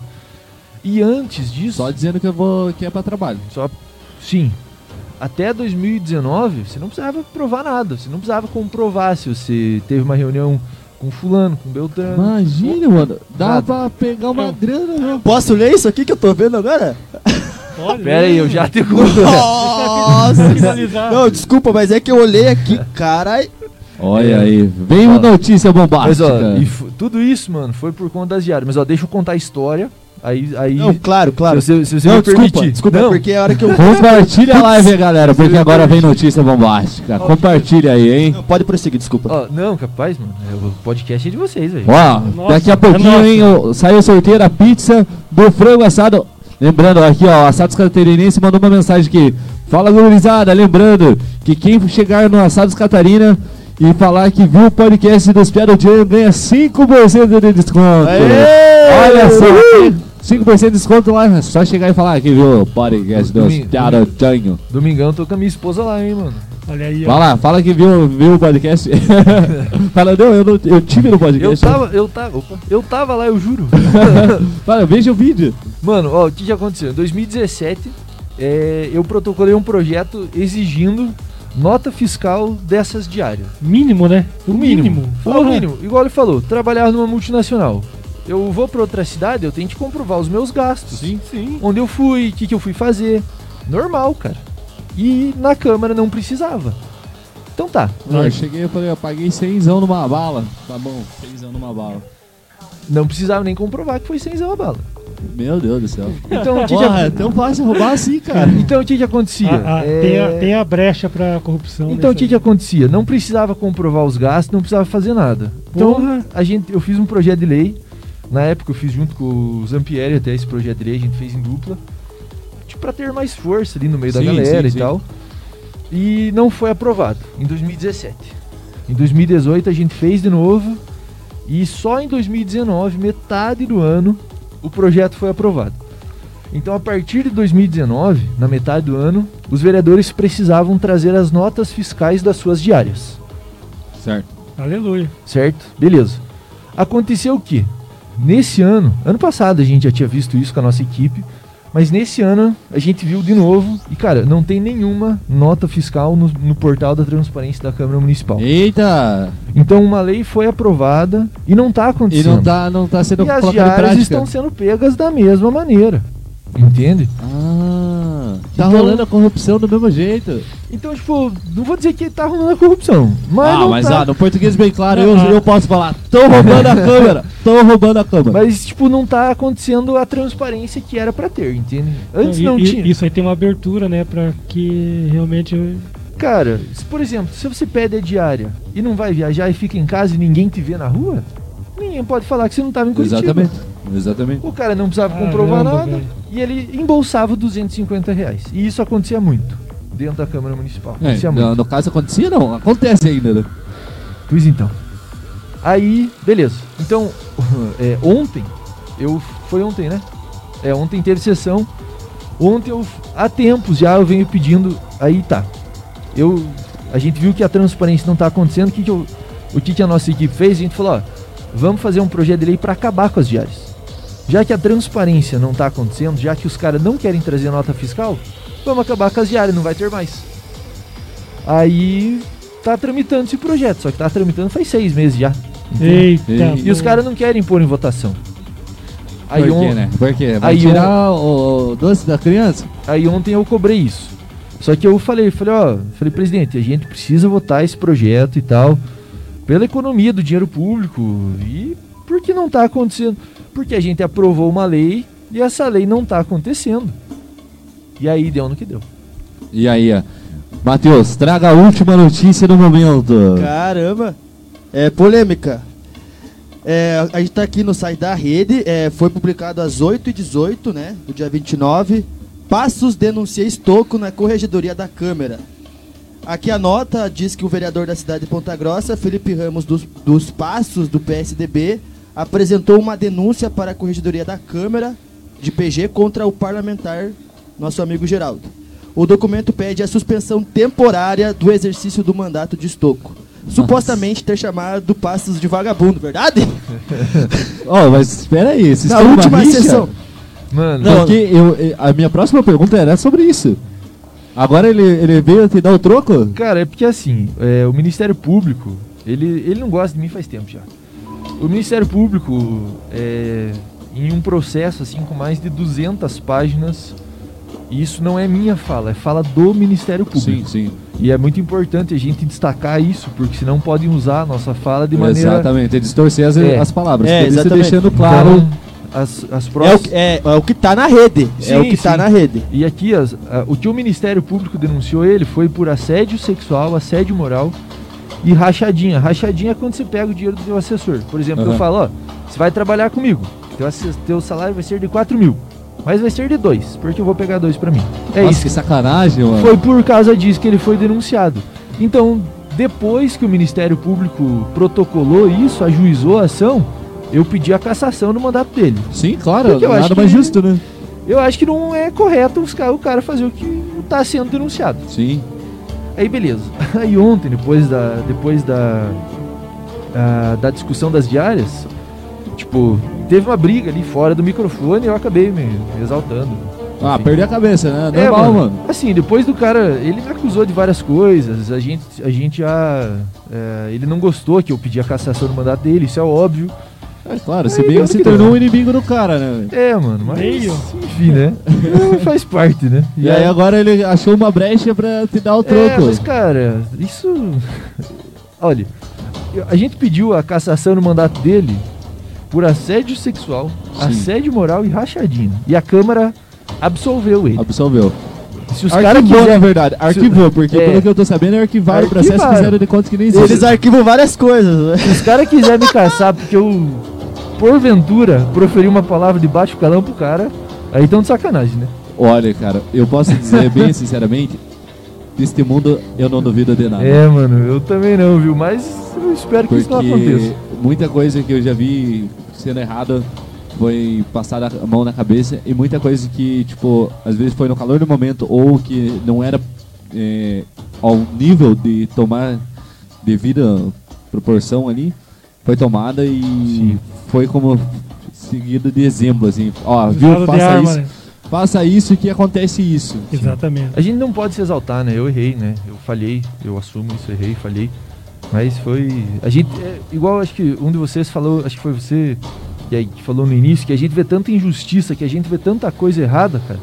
E antes disso, Só dizendo que eu vou que é pra trabalho. só sim, até 2019 você não precisava provar nada, você não precisava comprovar se você teve uma reunião com fulano, com Beltrano. Imagina, mano. Dá Nada. pra pegar uma grana, né? Posso ler isso aqui que eu tô vendo agora? Olha, Pera aí, eu já te Nossa! Não, desculpa, mas é que eu olhei aqui, carai. Olha aí. Vem uma notícia Mas bombástica. ó, e f- tudo isso, mano, foi por conta das diárias. Mas ó, deixa eu contar a história. Aí, aí Não, claro, claro. se se você Não, me desculpa, permitir. desculpa, não, porque a hora que eu. Compartilha a live, galera, porque agora vem notícia bombástica. Compartilha aí, hein? Não, pode prosseguir, desculpa. ó, não, capaz, mano. é, O podcast é de vocês, velho. Ó, Nossa, daqui a é pouquinho, nossa. hein, o- saiu o sorteio da pizza do frango assado. Lembrando, aqui, ó, Assados Catarinense mandou uma mensagem aqui. Fala, gurizada, lembrando que quem chegar no Assados Catarina e falar que viu o podcast dos Piada Jam ganha 5% de desconto. Aê! Olha só, 5% de desconto lá, é só chegar e falar que viu o podcast dos Jam. Domingão tô com a minha esposa lá, hein, mano. Olha aí, ó. Vai lá, fala que viu, viu o podcast. fala, não, eu, não, eu tive no Eu podcast. tava, eu tava, eu tava lá, eu juro. Fala, veja o vídeo. Mano, ó, o que já aconteceu? Em 2017, é, eu protocolei um projeto exigindo nota fiscal dessas diárias. Mínimo, né? O mínimo. O Porra. mínimo. Igual ele falou, trabalhar numa multinacional. Eu vou pra outra cidade, eu tenho que comprovar os meus gastos. Sim, sim. Onde eu fui, o que, que eu fui fazer. Normal, cara. E na Câmara não precisava. Então tá. Não, eu cheguei e falei, eu paguei 100 numa bala. Tá bom, 100 numa bala. Não precisava nem comprovar que foi sem a bala. Meu Deus do céu. Então o que, Porra, é que, tão fácil roubar assim, cara. então, o que, que acontecia? Ah, ah, É, tem, a, tem a brecha pra corrupção. Então o nessa que, que acontecia? Não precisava comprovar os gastos, não precisava fazer nada. Então Porra. a gente, eu fiz um projeto de lei. Na época eu fiz junto com o Zampieri até esse projeto de lei, a gente fez em dupla. Tipo, pra ter mais força ali no meio da Sim, galera sim, e sim. tal. E não foi aprovado em 2017. Em 2018 a gente fez de novo. E só em 2019, metade do ano, o projeto foi aprovado. Então, a partir de 2019, na metade do ano, os vereadores precisavam trazer as notas fiscais das suas diárias. Certo. Aleluia. Certo? Beleza. Aconteceu o quê? Nesse ano, ano passado a gente já tinha visto isso com a nossa equipe, mas nesse ano a gente viu de novo e, cara, não tem nenhuma nota fiscal no, no portal da transparência da Câmara Municipal. Eita! Então uma lei foi aprovada e não está E acontecendo. não tá, não tá sendo E as diárias estão sendo pegas da mesma maneira. Entende? Ah, tá Então- rolando a corrupção do mesmo jeito. Então, tipo, não vou dizer que tá rolando a corrupção, mas ah, não mas tá. ah, no português bem claro, eu, Ah. eu posso falar. Tô roubando a câmera. Tô roubando a câmera. Mas, tipo, não tá acontecendo a transparência que era pra ter, entende? Antes E- não e- tinha. Isso aí tem uma abertura, né? Pra que realmente. eu- Cara, se, por exemplo, se você pede a diária e não vai viajar e fica em casa e ninguém te vê na rua, ninguém pode falar que você não tava em Curitiba. Exatamente. Exatamente. O cara não precisava comprovar Caramba, nada e ele embolsava 250 reais. E isso acontecia muito dentro da Câmara Municipal. É, Acontecia muito. no, no caso acontecia, não. Acontece ainda, né? Pois então. Aí, beleza. Então, é, ontem, eu. Foi ontem, né? É, ontem teve sessão. Ontem eu. Há tempos já eu venho pedindo. Aí tá. Eu. A gente viu que a transparência não tá acontecendo. O que, que, eu, o que, que a nossa equipe fez? A gente falou, ó, vamos fazer um projeto de lei para acabar com as diárias. Já que a transparência não tá acontecendo, já que os caras não querem trazer nota fiscal, vamos acabar com as diárias, não vai ter mais. Aí tá tramitando esse projeto, só que tá tramitando faz seis meses já. entende? Eita. E- os caras não querem pôr em votação. Aí, Por quê, on- né? Por quê? Vai Aí tirar o, o doce da criança? aí ontem eu cobrei isso. Só que eu falei, falei, ó, falei, presidente, a gente precisa votar esse projeto e tal, pela economia do dinheiro público. E por que não tá acontecendo? Porque a gente aprovou uma lei e essa lei não tá acontecendo. E aí deu no que deu. E aí, ó. Matheus, traga a última notícia do momento. Caramba! É polêmica. É, a gente tá aqui no site da rede, é, foi publicado às 8h18, né? Do dia 29. Passos denuncia estoco na corregedoria da Câmara. Aqui a nota diz que o vereador da cidade de Ponta Grossa, Felipe Ramos dos, dos Passos, do PSDB, apresentou uma denúncia para a corregedoria da Câmara de PG contra o parlamentar, nosso amigo Geraldo. O documento pede a suspensão temporária do exercício do mandato de estoco. Supostamente ter chamado Passos de vagabundo, verdade? Ó, mas espera aí, vocês Na última rixa? sessão. Mano, Não, Porque eu, eh, a minha próxima pergunta era sobre isso. Agora ele, ele veio te dar o troco? Cara, é porque assim, é, o Ministério Público, ele, ele não gosta de mim faz tempo já. O Ministério Público, é, em um processo assim com mais de 200 páginas, e isso não é minha fala, é fala do Ministério Público. sim. E é muito importante a gente destacar isso, porque senão podem usar a nossa fala de maneira... Exatamente, distorcer as, É. as palavras. É, isso deixando claro. Então, as, as É o, próximas... que- é, é o que tá na rede. é Sim, o que tá sim. na rede. E aqui, as- a- o que o Ministério Público denunciou ele foi por assédio sexual, assédio moral e rachadinha. Rachadinha é quando você pega o dinheiro do seu assessor. Por exemplo, eu Aham. falo, ó, você vai trabalhar comigo, teu, teu salário vai ser de 4 mil, mas vai ser de 2, porque eu vou pegar dois pra mim. É Nossa, isso. que sacanagem, mano. Foi por causa disso que ele foi denunciado. Então, depois que o Ministério Público protocolou isso, ajuizou a ação, eu pedi a cassação do mandato dele. Sim, claro, Porque eu nada acho mais que- justo, né? Eu acho que não é correto o cara fazer o que está sendo denunciado. Sim. Aí beleza. Aí ontem, depois da. Depois da. da, da discussão das diárias, tipo, teve uma briga ali fora do microfone e eu acabei me exaltando. Ah, Enfim. perdi a cabeça, né? É, Normal, mano. Assim, depois do cara, ele me acusou de várias coisas. A gente, a gente já. é, ele não gostou que eu pedi a cassação do mandato dele, isso é óbvio. É claro, se bem se tornou um inimigo do cara, né? velho? É, mano, mas. Meio. Enfim, né? É, Faz parte, né? E aí agora ele achou uma brecha pra te dar o É, troco. mas cara, isso. Olha, a gente pediu a cassação no mandato dele por assédio sexual, Sim. assédio moral e rachadinha. E a Câmara absolveu ele. Absolveu. Se os caras Arquivou, na quiserem. verdade. Arquivou, porque É. pelo que eu tô sabendo é arquivar o processo fizeram de conta que nem existe. Eles arquivam várias coisas, né? Se os caras quiserem me caçar porque eu, porventura, proferi uma palavra de baixo calão pro cara, aí tão de sacanagem, né? Olha, cara, eu posso dizer bem sinceramente, neste mundo eu não duvido de nada. É, mano, eu também não, viu? Mas eu espero que isso não aconteça. muita coisa que eu já vi sendo errada foi passar a mão na cabeça e muita coisa que, tipo, às vezes foi no calor do momento ou que não era é, ao nível de tomar devida proporção ali, foi tomada e foi como seguido de exemplo, assim, ó, viu, Usado faça arma, isso, né? faça isso que acontece isso. Exatamente. A gente não pode se exaltar, né? Eu errei, né? Eu falhei, eu assumo isso, errei, falhei. Mas foi. A gente. É, igual acho que um de vocês falou, acho que foi você, e aí, que falou no início, que a gente vê tanta injustiça, que a gente vê tanta coisa errada, cara.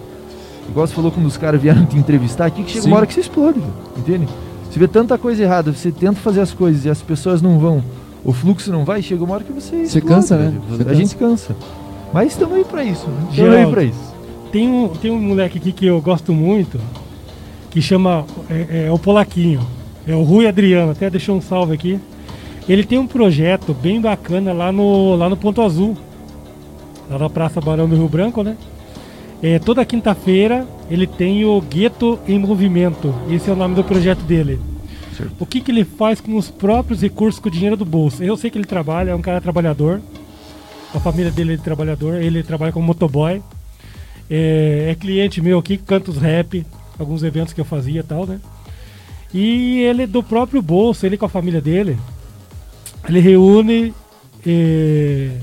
Igual você falou quando os caras vieram te entrevistar aqui, que chega Sim. uma hora que você explode, entende? Você vê tanta coisa errada, você tenta fazer as coisas e as pessoas não vão, o fluxo não vai, chega uma hora que você. Você explode, cansa, né? Você a cansa. gente cansa. Mas estamos aí pra isso, né? Estamos aí Geraldo. pra isso. Tem um, tem um moleque aqui que eu gosto muito, que chama. É, é o Polaquinho. É o Rui Adriano, até deixou um salve aqui. Ele tem um projeto bem bacana lá no, lá no Ponto Azul, lá na Praça Barão do Rio Branco, né? É, toda quinta-feira ele tem o Gueto em Movimento. Esse é o nome do projeto dele. O que, que ele faz com os próprios recursos, com o dinheiro do bolso? Eu sei que ele trabalha, é um cara trabalhador. A família dele é trabalhador, ele trabalha como motoboy. É, é cliente meu aqui, canta os rap, alguns eventos que eu fazia e tal, né? E ele do próprio bolso, ele com a família dele, ele reúne é,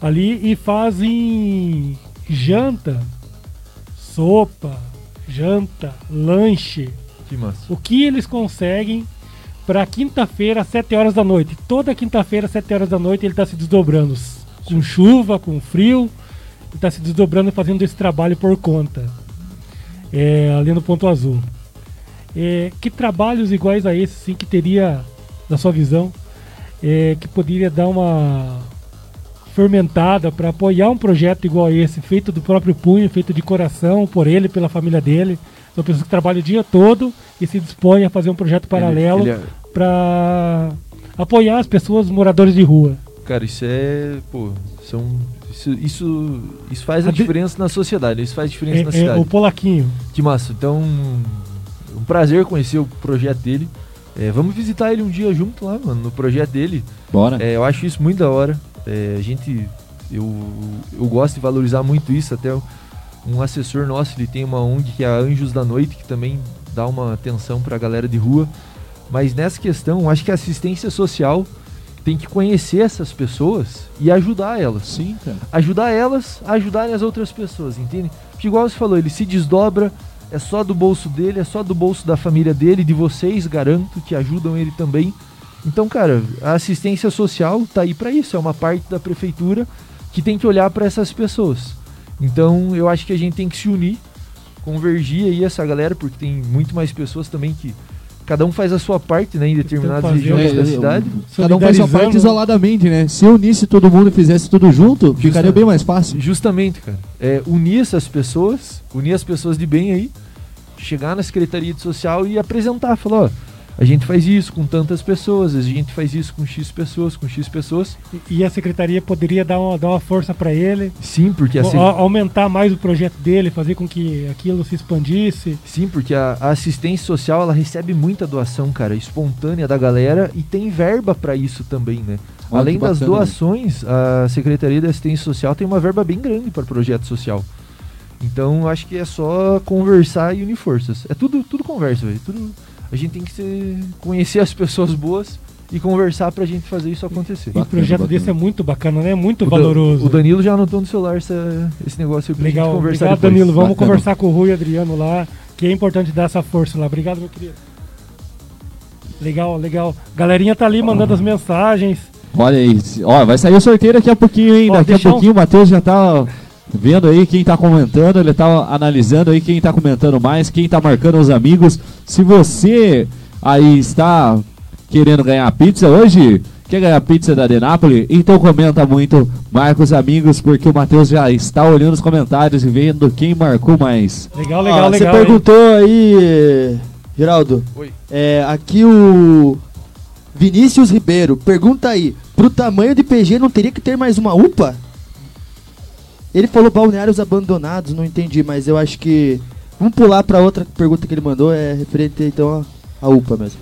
ali e fazem janta, sopa, janta, lanche, Que massa. o que eles conseguem para quinta-feira, às 7 horas da noite. Toda quinta-feira, às 7 horas da noite, ele está se desdobrando. Com chuva, com frio, ele está se desdobrando e fazendo esse trabalho por conta. É, ali no Ponto Azul. É, que trabalhos iguais a esse, sim, que teria, na sua visão, é, que poderia dar uma fermentada para apoiar um projeto igual a esse, feito do próprio punho, feito de coração, por ele, pela família dele. São pessoas que trabalham o dia todo e se dispõem a fazer um projeto paralelo é- para apoiar as pessoas moradores de rua. Cara, isso é. Pô, são. Isso, isso, isso faz a A de- diferença na sociedade. Isso faz diferença na É, é cidade. o Polaquinho. Que massa. Então, um prazer conhecer o projeto dele. É, vamos visitar ele um dia junto lá, mano, no projeto dele. Bora. É, eu acho isso muito da hora. É, a gente. Eu, eu gosto de valorizar muito isso. Até um assessor nosso, ele tem uma ONG que é a Anjos da Noite, que também dá uma atenção pra galera de rua. Mas nessa questão, acho que a assistência social tem tem que conhecer essas pessoas e ajudar elas. Sim, cara. Ajudar elas a ajudarem as outras pessoas, entende? Porque igual você falou, ele se desdobra, é só do bolso dele, é só do bolso da família dele, de vocês, garanto, que ajudam ele também. Então, cara, a assistência social tá aí para isso, é uma parte da prefeitura que tem que olhar para essas pessoas. Então, eu acho que a gente tem que se unir, convergir aí essa galera, porque tem muito mais pessoas também que cada um faz a sua parte, né, em determinadas regiões É, da cidade. Cada um faz sua parte isoladamente, né? Se unisse todo mundo e fizesse tudo junto, ficaria Justa- bem mais fácil. Justamente, cara. É, unir essas pessoas, unir as pessoas de bem aí, chegar na Secretaria de Social e apresentar, falar, ó, a gente faz isso com tantas pessoas, a gente faz isso com X pessoas, com X pessoas. E a secretaria poderia dar uma, dar uma força para ele, Sim, porque a, a- aumentar mais o projeto dele, fazer com que aquilo se expandisse. sim, porque a, a assistência social ela recebe muita doação, cara, espontânea da galera e tem verba pra isso também, né? Além que das bacana. doações, a Secretaria da Assistência Social tem uma verba bem grande para projeto social. Então, acho que é só conversar e unir forças. É tudo, tudo conversa, velho. Tudo a gente tem que ser- conhecer as pessoas boas e conversar pra gente fazer isso acontecer. E um Bacana, projeto bacana. desse é muito bacana, né? Muito O valoroso. O Danilo já anotou no celular essa- esse negócio aí pra Legal, gente conversar obrigado depois. Danilo. Vamos Bacana. conversar com o Rui e Adriano lá, que é importante dar essa força lá. Obrigado, meu querido. Legal, legal. Galerinha tá ali mandando as mensagens. Olha aí, ó, vai sair o sorteio daqui a pouquinho, hein? Ó, daqui a pouquinho o Matheus já tá vendo aí quem tá comentando, ele tá analisando aí quem tá comentando mais, quem tá marcando os amigos. Se você aí está querendo ganhar pizza hoje, quer ganhar pizza da Denápolis, então comenta muito, marca os amigos, porque o Matheus já está olhando os comentários e vendo quem marcou mais. Legal, legal, Ó, legal. Você perguntou aí, Geraldo. Oi. É, aqui o Vinícius Ribeiro pergunta aí: pro tamanho de PG não teria que ter mais uma UPA? Ele falou balneários abandonados, não entendi, mas eu acho que. Vamos pular pra outra pergunta que ele mandou, é referente então à UPA mesmo.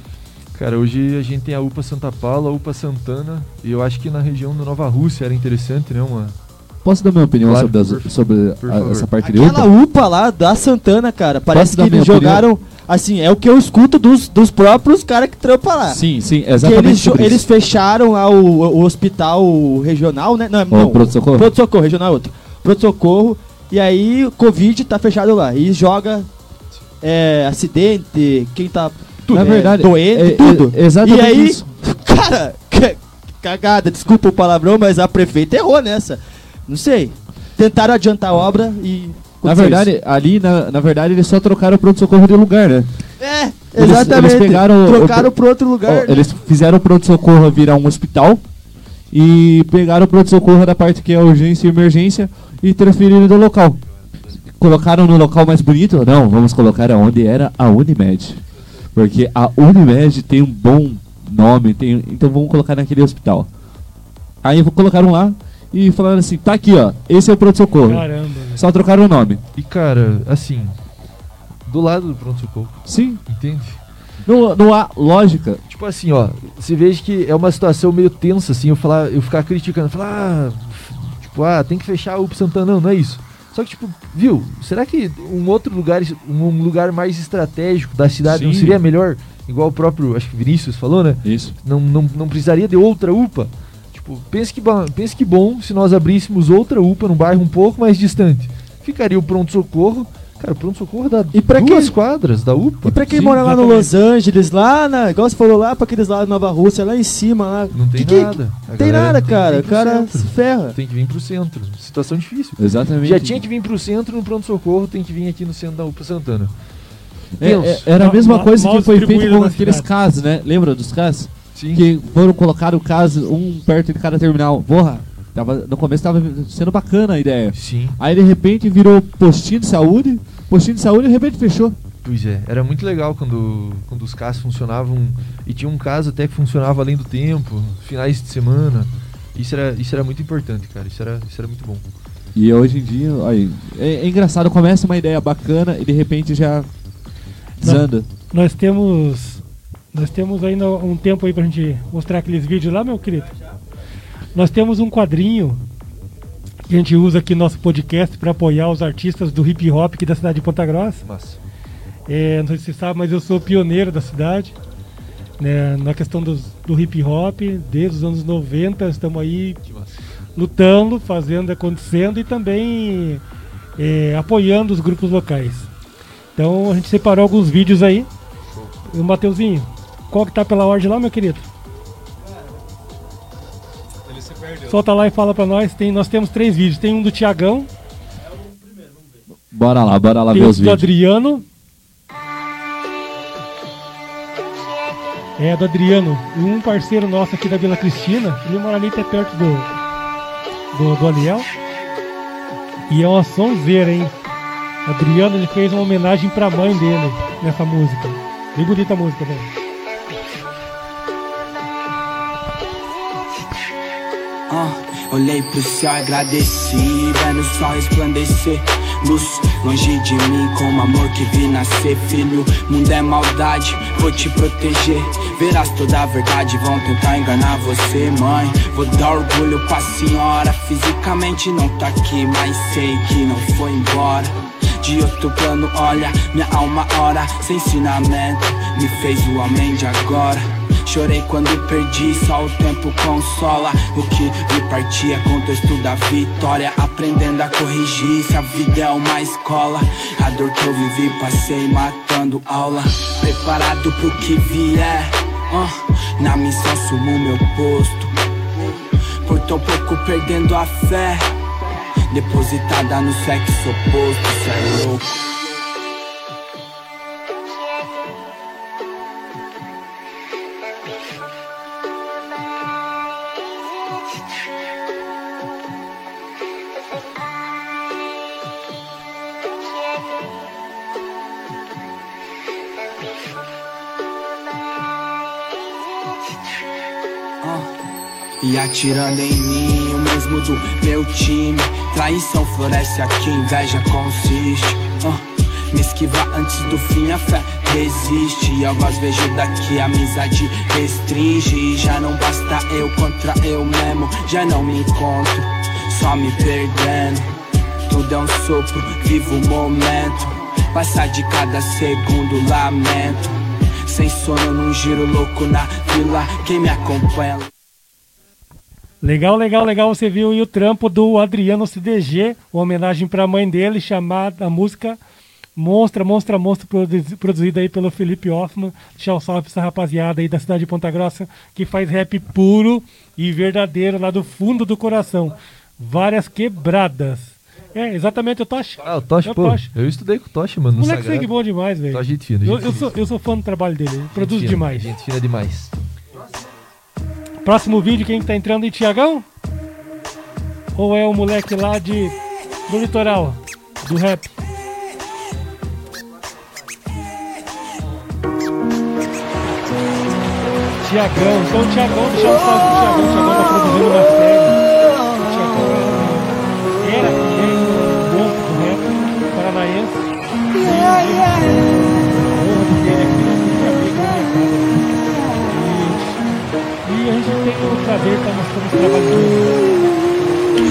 Cara, hoje a gente tem a UPA Santa Paula, a UPA Santana, e eu acho que na região da Nova Rússia era interessante, né? Uma... Posso dar minha opinião Claro, sobre, as- por- sobre por a- essa parte de Aquela UPA? UPA lá da Santana, cara, parece que eles minha opinião? jogaram. Assim, é o que eu escuto dos, dos próprios caras que trampam lá. Sim, sim, Que exatamente. eles, sobre eles isso. fecharam lá o, o hospital regional, né? Não, Ô, não. pronto-socorro? Pronto-socorro, regional é outro. Pronto-socorro. E aí o Covid tá fechado lá. E joga é, acidente, quem tá Na é, verdade, doente, é- tudo. é exatamente e aí, isso. cara, cagada, desculpa o palavrão, mas a prefeita errou nessa. Não sei. Tentaram adiantar a obra e. Na verdade, ali, na, na verdade, eles só trocaram o pronto-socorro de lugar, né? isso. É, eles- exatamente. eles pegaram Trocaram pro outro Ó, lugar. né? eles fizeram o pronto-socorro virar um hospital e pegaram o pronto-socorro da parte que é urgência e emergência e transferiram do local. Colocaram no local mais bonito? Não, vamos colocar aonde era a Unimed. Porque a Unimed tem um bom nome, tem, então vamos colocar naquele hospital. Aí colocaram lá e falaram assim: tá aqui ó, esse é o pronto-socorro. Caramba. Só trocaram o nome. E cara, assim, do lado do pronto-socorro, Sim, entende? não, não há lógica. Tipo assim, ó, você veja que é uma situação meio tensa, assim, eu falar, eu ficar criticando, falar, ah, tipo, ah, tem que fechar a UP Santana, não, não é isso. Só que, tipo, viu, será que um outro lugar, um lugar mais estratégico da cidade não Sim. seria melhor? Igual o próprio, acho que Vinícius falou, né? Isso. Não, não, não precisaria de outra UPA. Tipo, pense que, pense que bom se nós abríssemos outra UPA num bairro um pouco mais distante. Ficaria o pronto-socorro. Cara, o pronto-socorro dá E pra duas quem- quadras da UPA. E pra quem Sim, mora lá no. Los Angeles, lá na. Igual você falou lá, pra aqueles lá da Nova Rússia, lá em cima, lá. Não tem Que que- nada. A Tem nada, tem que cara. O cara centro. se ferra. Tem que vir pro centro. Situação difícil. Exatamente. Já tinha que vir pro centro no pronto-socorro, tem que vir aqui no centro da UPA Santana. É, é, era a mesma mal- coisa mal que foi feito com aqueles cidade. casos, né? Lembra dos casos? Sim. Que foram colocar casos um perto de cada terminal. Porra, tava, no começo tava sendo bacana a ideia. Sim. Aí de repente virou postinho de saúde, postinho de saúde e de repente fechou. Pois é, era muito legal quando, quando os casos funcionavam. E tinha um caso até que funcionava além do tempo, finais de semana. Isso era, isso era muito importante, cara. Isso era, isso era muito bom. E hoje em dia, aí, é, é engraçado, começa uma ideia bacana e de repente já desanda. Nós temos. Nós temos ainda um tempo aí pra gente mostrar aqueles vídeos lá, meu querido. Nós temos um quadrinho que a gente usa aqui no nosso podcast para apoiar os artistas do hip hop aqui da cidade de Ponta Grossa. Massa. É, não sei se você sabe, mas eu sou pioneiro da cidade. né, na questão dos, do hip hop, desde os anos 90, estamos aí lutando, fazendo, acontecendo e também é, apoiando os grupos locais. Então a gente separou alguns vídeos aí. O Mateuzinho, qual que tá pela ordem lá, meu querido? Solta lá e fala pra nós. Tem, nós temos três vídeos. Tem um do Tiagão, Bora lá, bora lá tem ver os do vídeos. Adriano. É, do Adriano. E um parceiro nosso aqui da Vila Cristina. Ele mora ali até perto do, do, do Aliel. E é uma sonzeira, hein? Adriano ele fez uma homenagem pra mãe dele nessa música. Bem bonita a música, velho. Ah, olhei pro céu, agradeci, vendo o sol resplandecer. Luz longe de mim, como amor que vi nascer. Filho, mundo é maldade, vou te proteger. Verás toda a verdade, vão tentar enganar você, mãe. Vou dar orgulho pra senhora. Fisicamente não tá aqui, mas sei que não foi embora. De outro plano, olha, minha alma ora. Sem ensinamento, me fez o homem de agora. Chorei quando perdi, só o tempo consola. O que me partia contexto da vitória. Aprendendo a corrigir, se a vida é uma escola. A dor que eu vivi, passei matando aula. Preparado pro que vier. ah, na missão, sumo meu posto. Por tão pouco perdendo a fé. Depositada no sexo oposto, cê é louco. E atirando em mim, mesmo do meu time. Traição floresce aqui, inveja consiste. Ah, me esquiva antes do fim, a fé resiste. Voz vejo daqui, a amizade restringe. Já não basta eu contra eu mesmo, já não me encontro, só me perdendo. Tudo é um sopro, vivo o momento. Passar de cada segundo, lamento. Sem sono, num giro louco na vila. Quem me acompanha. Legal, legal, legal. Você viu aí o trampo do Adriano CDG, uma homenagem pra mãe dele, chamada a música Monstra, Monstra, Monstra, produ- produzida aí pelo Felipe Hoffman. Deixar um salve pra essa rapaziada aí da cidade de Ponta Grossa, que faz rap puro e verdadeiro lá do fundo do coração. Várias quebradas. É, exatamente, o Tosh. Ah, o Toshi, É o pô. Eu estudei com o Toshi, mano. No Moleque sangue bom demais, velho. Toshi, gente fina, Eu, gente eu fina. sou, eu sou fã do trabalho dele, ele produz fina, demais. Gente fina demais. Próximo vídeo, quem que tá entrando aí, Tiagão? Ou é o moleque lá de do litoral, do rap? Tiagão, então o Tiagão, deixa eu salve pro Tiagão, o Tiagão tá produzindo uma série. O Tiagão é, era é um monstro do rap paranaense. E estar.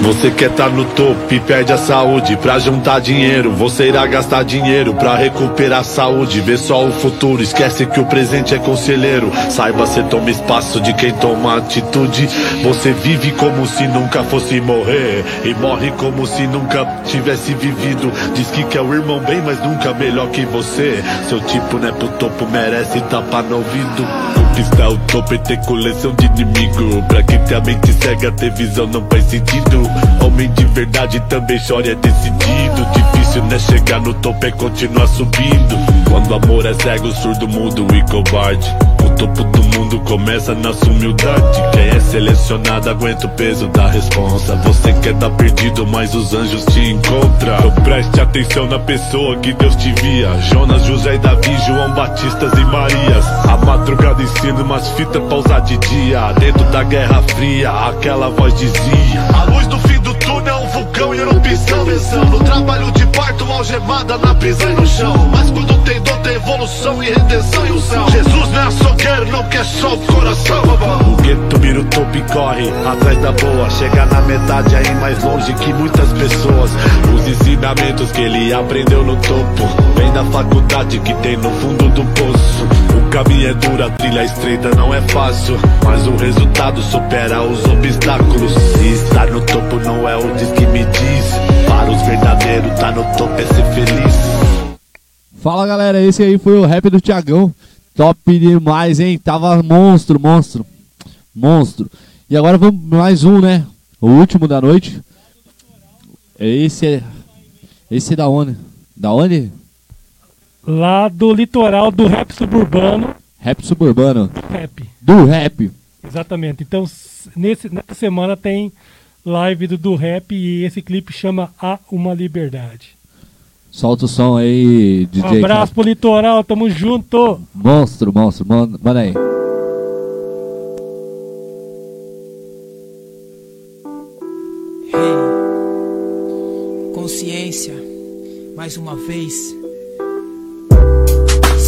Você quer tá no topo e perde a saúde pra juntar dinheiro. Você irá gastar dinheiro pra recuperar a saúde. Vê só o futuro, esquece que o presente é conselheiro. Saiba, você toma espaço de quem toma atitude. Você vive como se nunca fosse morrer. E morre como se nunca tivesse vivido. Diz que quer o irmão bem, mas nunca melhor que você. Seu tipo não é pro topo, merece tapa no ouvido. Conquistar o topo e ter coleção de inimigo. Pra quem tem a mente cega, ter visão não faz sentido. Homem de verdade também chora, é decidido. Difícil né chegar no topo, é continuar subindo. Quando o amor é cego, surdo, mudo e covarde. O topo do mundo começa na sua humildade. Quem é selecionado aguenta o peso da responsa. Você quer tá perdido, mas os anjos te encontram. Então preste atenção na pessoa que Deus te via. Jonas, José e Davi, João Batistas e Marias. Madrugada ensina umas fitas de dia. Dentro da Guerra Fria, aquela voz dizia: A luz do fim do túnel, um vulcão e erupção. No trabalho de parto, algemada na prisão e no chão. Mas quando tem dor, tem evolução e redenção e unção. Jesus não é açougueiro, não quer só o coração. O gueto, mira o topo e corre atrás da boa. Chega na metade aí mais longe que muitas pessoas. Os ensinamentos que ele aprendeu no topo. Vem da faculdade que tem no fundo do poço. O caminho é duro, a trilha estreita não é fácil. Mas o resultado supera os obstáculos. E estar no topo não é o que me diz. Para os verdadeiros, tá no topo é ser feliz. Fala galera, esse aí foi o rap do Thiagão. Top demais, hein? Tava monstro, monstro. Monstro. E agora vamos mais um, né? O último da noite. Esse é. Esse é da onde? Da onde? Lá do litoral do rap suburbano. Rap suburbano. Rap. Do rap. Exatamente. Então, nesse, nessa semana tem live do, do rap e esse clipe chama Há Uma Liberdade. Solta o som aí, DJ. Um abraço pro litoral, tamo junto! Monstro, monstro. Manda, manda aí. Hey, consciência, mais uma vez.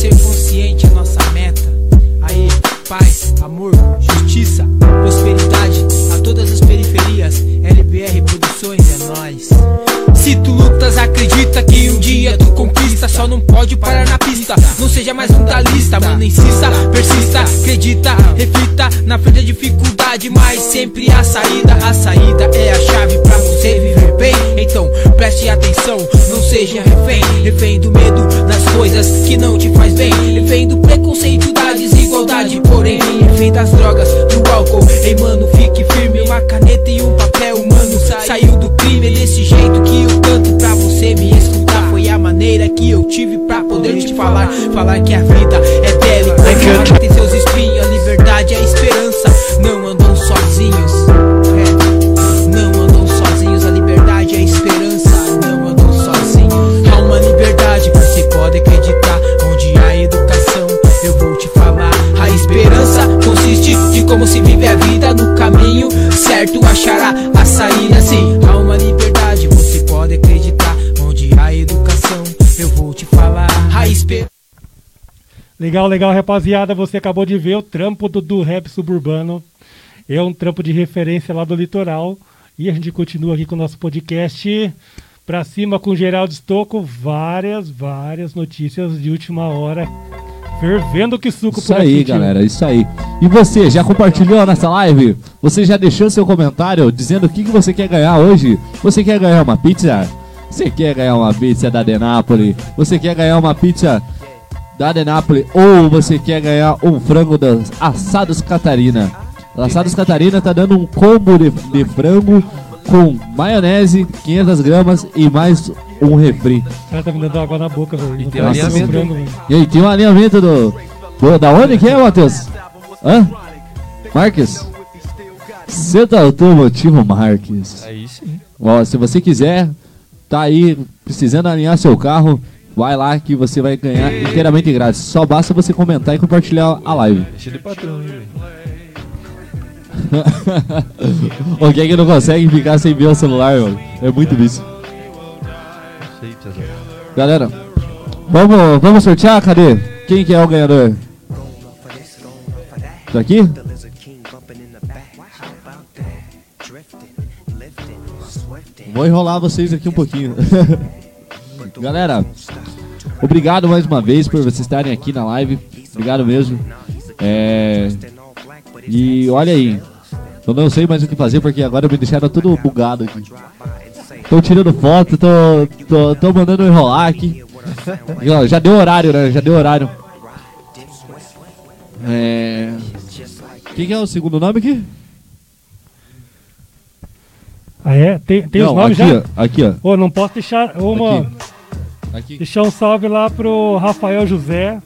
Ser consciente é nossa meta. Aí, paz, amor, justiça, prosperidade todas as periferias. LBR Produções é nós. Se tu lutas, acredita que um dia tu conquista. Só não pode parar na pista. Não seja mais um da lista, mano. Insista, persista, acredita, reflita na frente da dificuldade. Mas sempre a saída, a saída é a chave pra você viver bem. Então preste atenção, não seja refém. Refém do medo das coisas que não te faz bem. Refém do preconceito, da desigualdade. Porém, refém das drogas, do álcool. Ei, mano, fique firme. Uma caneta e um papel humano. Saiu do crime, é desse jeito que eu canto pra você me escutar. Foi a maneira que eu tive pra poder te falar. Falar que a vida é bela e completa. Tem seus espinhos, a liberdade e a esperança. Não andam sozinhos. É. Não andam sozinhos, a liberdade a esperança. Não andam sozinhos. Há uma liberdade, você pode acreditar. Onde há educação, eu vou te falar. A esperança consiste de como se vive a vida no caminho certo. Achará a saída, sim. Há uma liberdade, você pode acreditar. Onde há educação, eu vou te falar. A esperança. Legal, legal, rapaziada. Você acabou de ver o trampo do, do rap suburbano. É um trampo de referência lá do litoral. E a gente continua aqui com o nosso podcast. Pra cima com Geraldo Stocco. Várias, várias notícias de última hora. Fervendo que suco Isso por aí, aqui, galera, isso aí. E você, já compartilhou nessa live? Você já deixou seu comentário dizendo o que, que você quer ganhar hoje? Você quer ganhar uma pizza? Você quer ganhar uma pizza da Denápolis? Você quer ganhar uma pizza da Denápolis? Ou você quer ganhar um frango das Assados Catarina? Assados Catarina tá dando um combo de, de frango com maionese, 500 gramas e mais um refri. O cara tá me dando água na boca, velho. tem Nossa, alinhamento. E aí, tem um alinhamento do, do- Da onde que é, Matheus? Hã? Marques? Senta automotivo Marques. Aí sim. Ó, se você quiser, tá aí precisando alinhar seu carro, vai lá que você vai ganhar inteiramente grátis. Só basta você comentar e compartilhar a live. Deixa de patrão, hein, velho. o que é que não consegue ficar sem ver o celular, mano? É muito Tiazão. Galera, vamos, vamos sortear? Cadê? Quem que é o ganhador? Tá aqui? Vou enrolar vocês aqui um pouquinho. Galera, obrigado mais uma vez por vocês estarem aqui na live. Obrigado mesmo. É... E olha aí, eu não sei mais o que fazer porque agora me deixaram tudo bugado aqui. Tô tirando foto, tô, tô, tô mandando enrolar aqui. Já deu horário, né? Já deu horário. É... Quem que é o segundo nome aqui? Ah, é? Tem, tem os não, nomes aqui, já? ó, aqui, ó. Ô, não posso deixar uma. Aqui. Aqui. Deixar um salve lá pro Rafael José.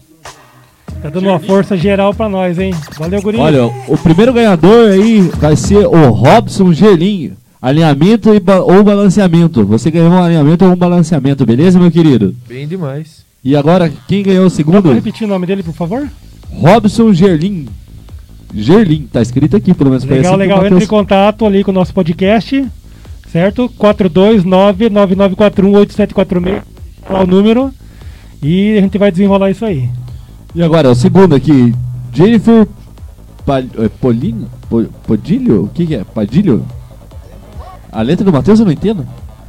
Tá dando uma força geral pra nós, hein? Valeu, guri. Olha, o primeiro ganhador aí vai ser o Robson Gelinho. Alinhamento e ba- ou balanceamento. Você ganhou um alinhamento ou um balanceamento, beleza, meu querido? Bem demais. E agora, quem ganhou o segundo? pra repetir o nome dele, por favor? Robson Gerlin. Gerlin, tá escrito aqui, pelo menos. foi Legal, assim legal. Entre em contato ali com o nosso podcast, certo? 429-9941-8746. Lá o número. E a gente vai desenrolar isso aí. E agora, o segundo aqui, Jennifer Pa, é, Polin, Po- Podilho? O que, que é? Padilho? A letra do Matheus eu não entendo.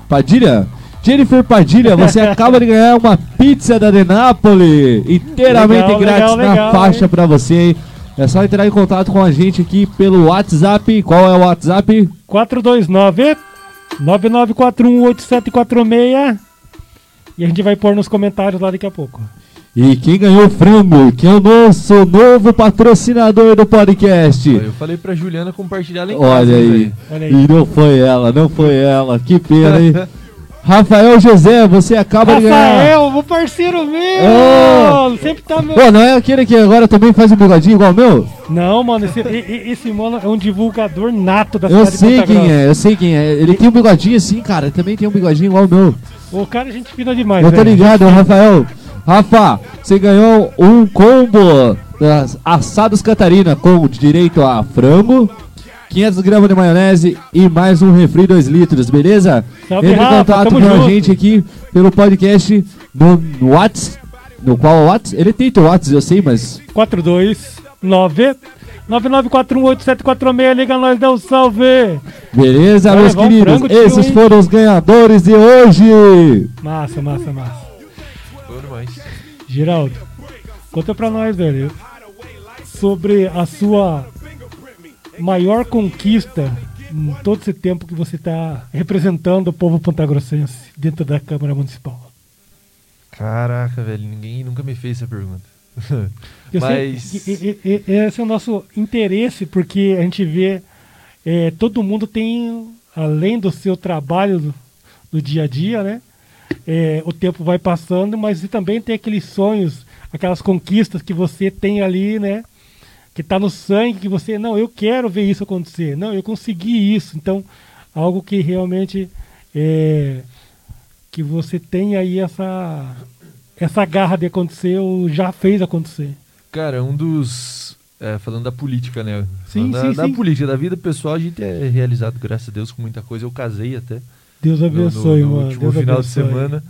Padilha? Jennifer Padilha, você acaba de ganhar uma pizza da Denápolis inteiramente Legal, grátis legal, na legal, faixa hein? pra você, hein? É só entrar em contato com a gente aqui pelo WhatsApp. Qual é o WhatsApp? 429 99418746 e a gente vai pôr nos comentários lá daqui a pouco. E quem ganhou o frango, que é o nosso novo patrocinador do podcast. Eu falei pra Juliana compartilhar lá em casa. Olha hein, aí. Olha aí. E não foi ela, não foi ela. Que pena, hein? Rafael José, você acaba de ganhar. Rafael, meu parceiro meu! Oh! Sempre tá meu. Pô, não é aquele que agora também faz um bigodinho igual o meu? Não, mano, esse, e- e- esse mano é um divulgador nato da Eu cidade de sei quem Grossa. é, eu sei quem é. Ele tem um bigodinho assim, cara. Também tem um bigodinho igual o meu. O cara é gente fina demais, Eu tô ligado, Rafael. Rafa, você ganhou um combo das Assados Catarina com direito a frango, 500 gramas de maionese e mais um refri 2 litros, beleza? Salve, Entre em Rafa, contato com a junto. gente aqui pelo podcast no, no Whats. No qual Whats? Ele tem teu Whats, eu sei, mas 429 99418746, liga nós, dá um salve! beleza, Vai meus um queridos? tio, Esses foram os ganhadores de hoje. Massa, massa, massa. Geraldo, conta pra nós, velho, sobre a sua maior conquista em todo esse tempo que você tá representando o povo pontagrossense dentro da Câmara Municipal. Caraca, velho, ninguém nunca me fez essa pergunta. Mas- sei esse é o nosso interesse, porque a gente vê é, todo mundo tem, além do seu trabalho do, do dia a dia, né? É, o tempo vai passando, mas também tem aqueles sonhos, aquelas conquistas que você tem ali, né? Que tá no sangue, que você, não, eu quero ver isso acontecer, não, eu consegui isso. Então, algo que realmente é, que você tem aí essa essa garra de acontecer ou já fez acontecer. Cara, um dos. é, falando da política, né? Sim, Falando da, sim, da sim. política, da vida pessoal, a gente é realizado, graças a Deus, com muita coisa. Eu casei até. Deus no- abençoe, no, no mano. último Deus final abençoe. de semana.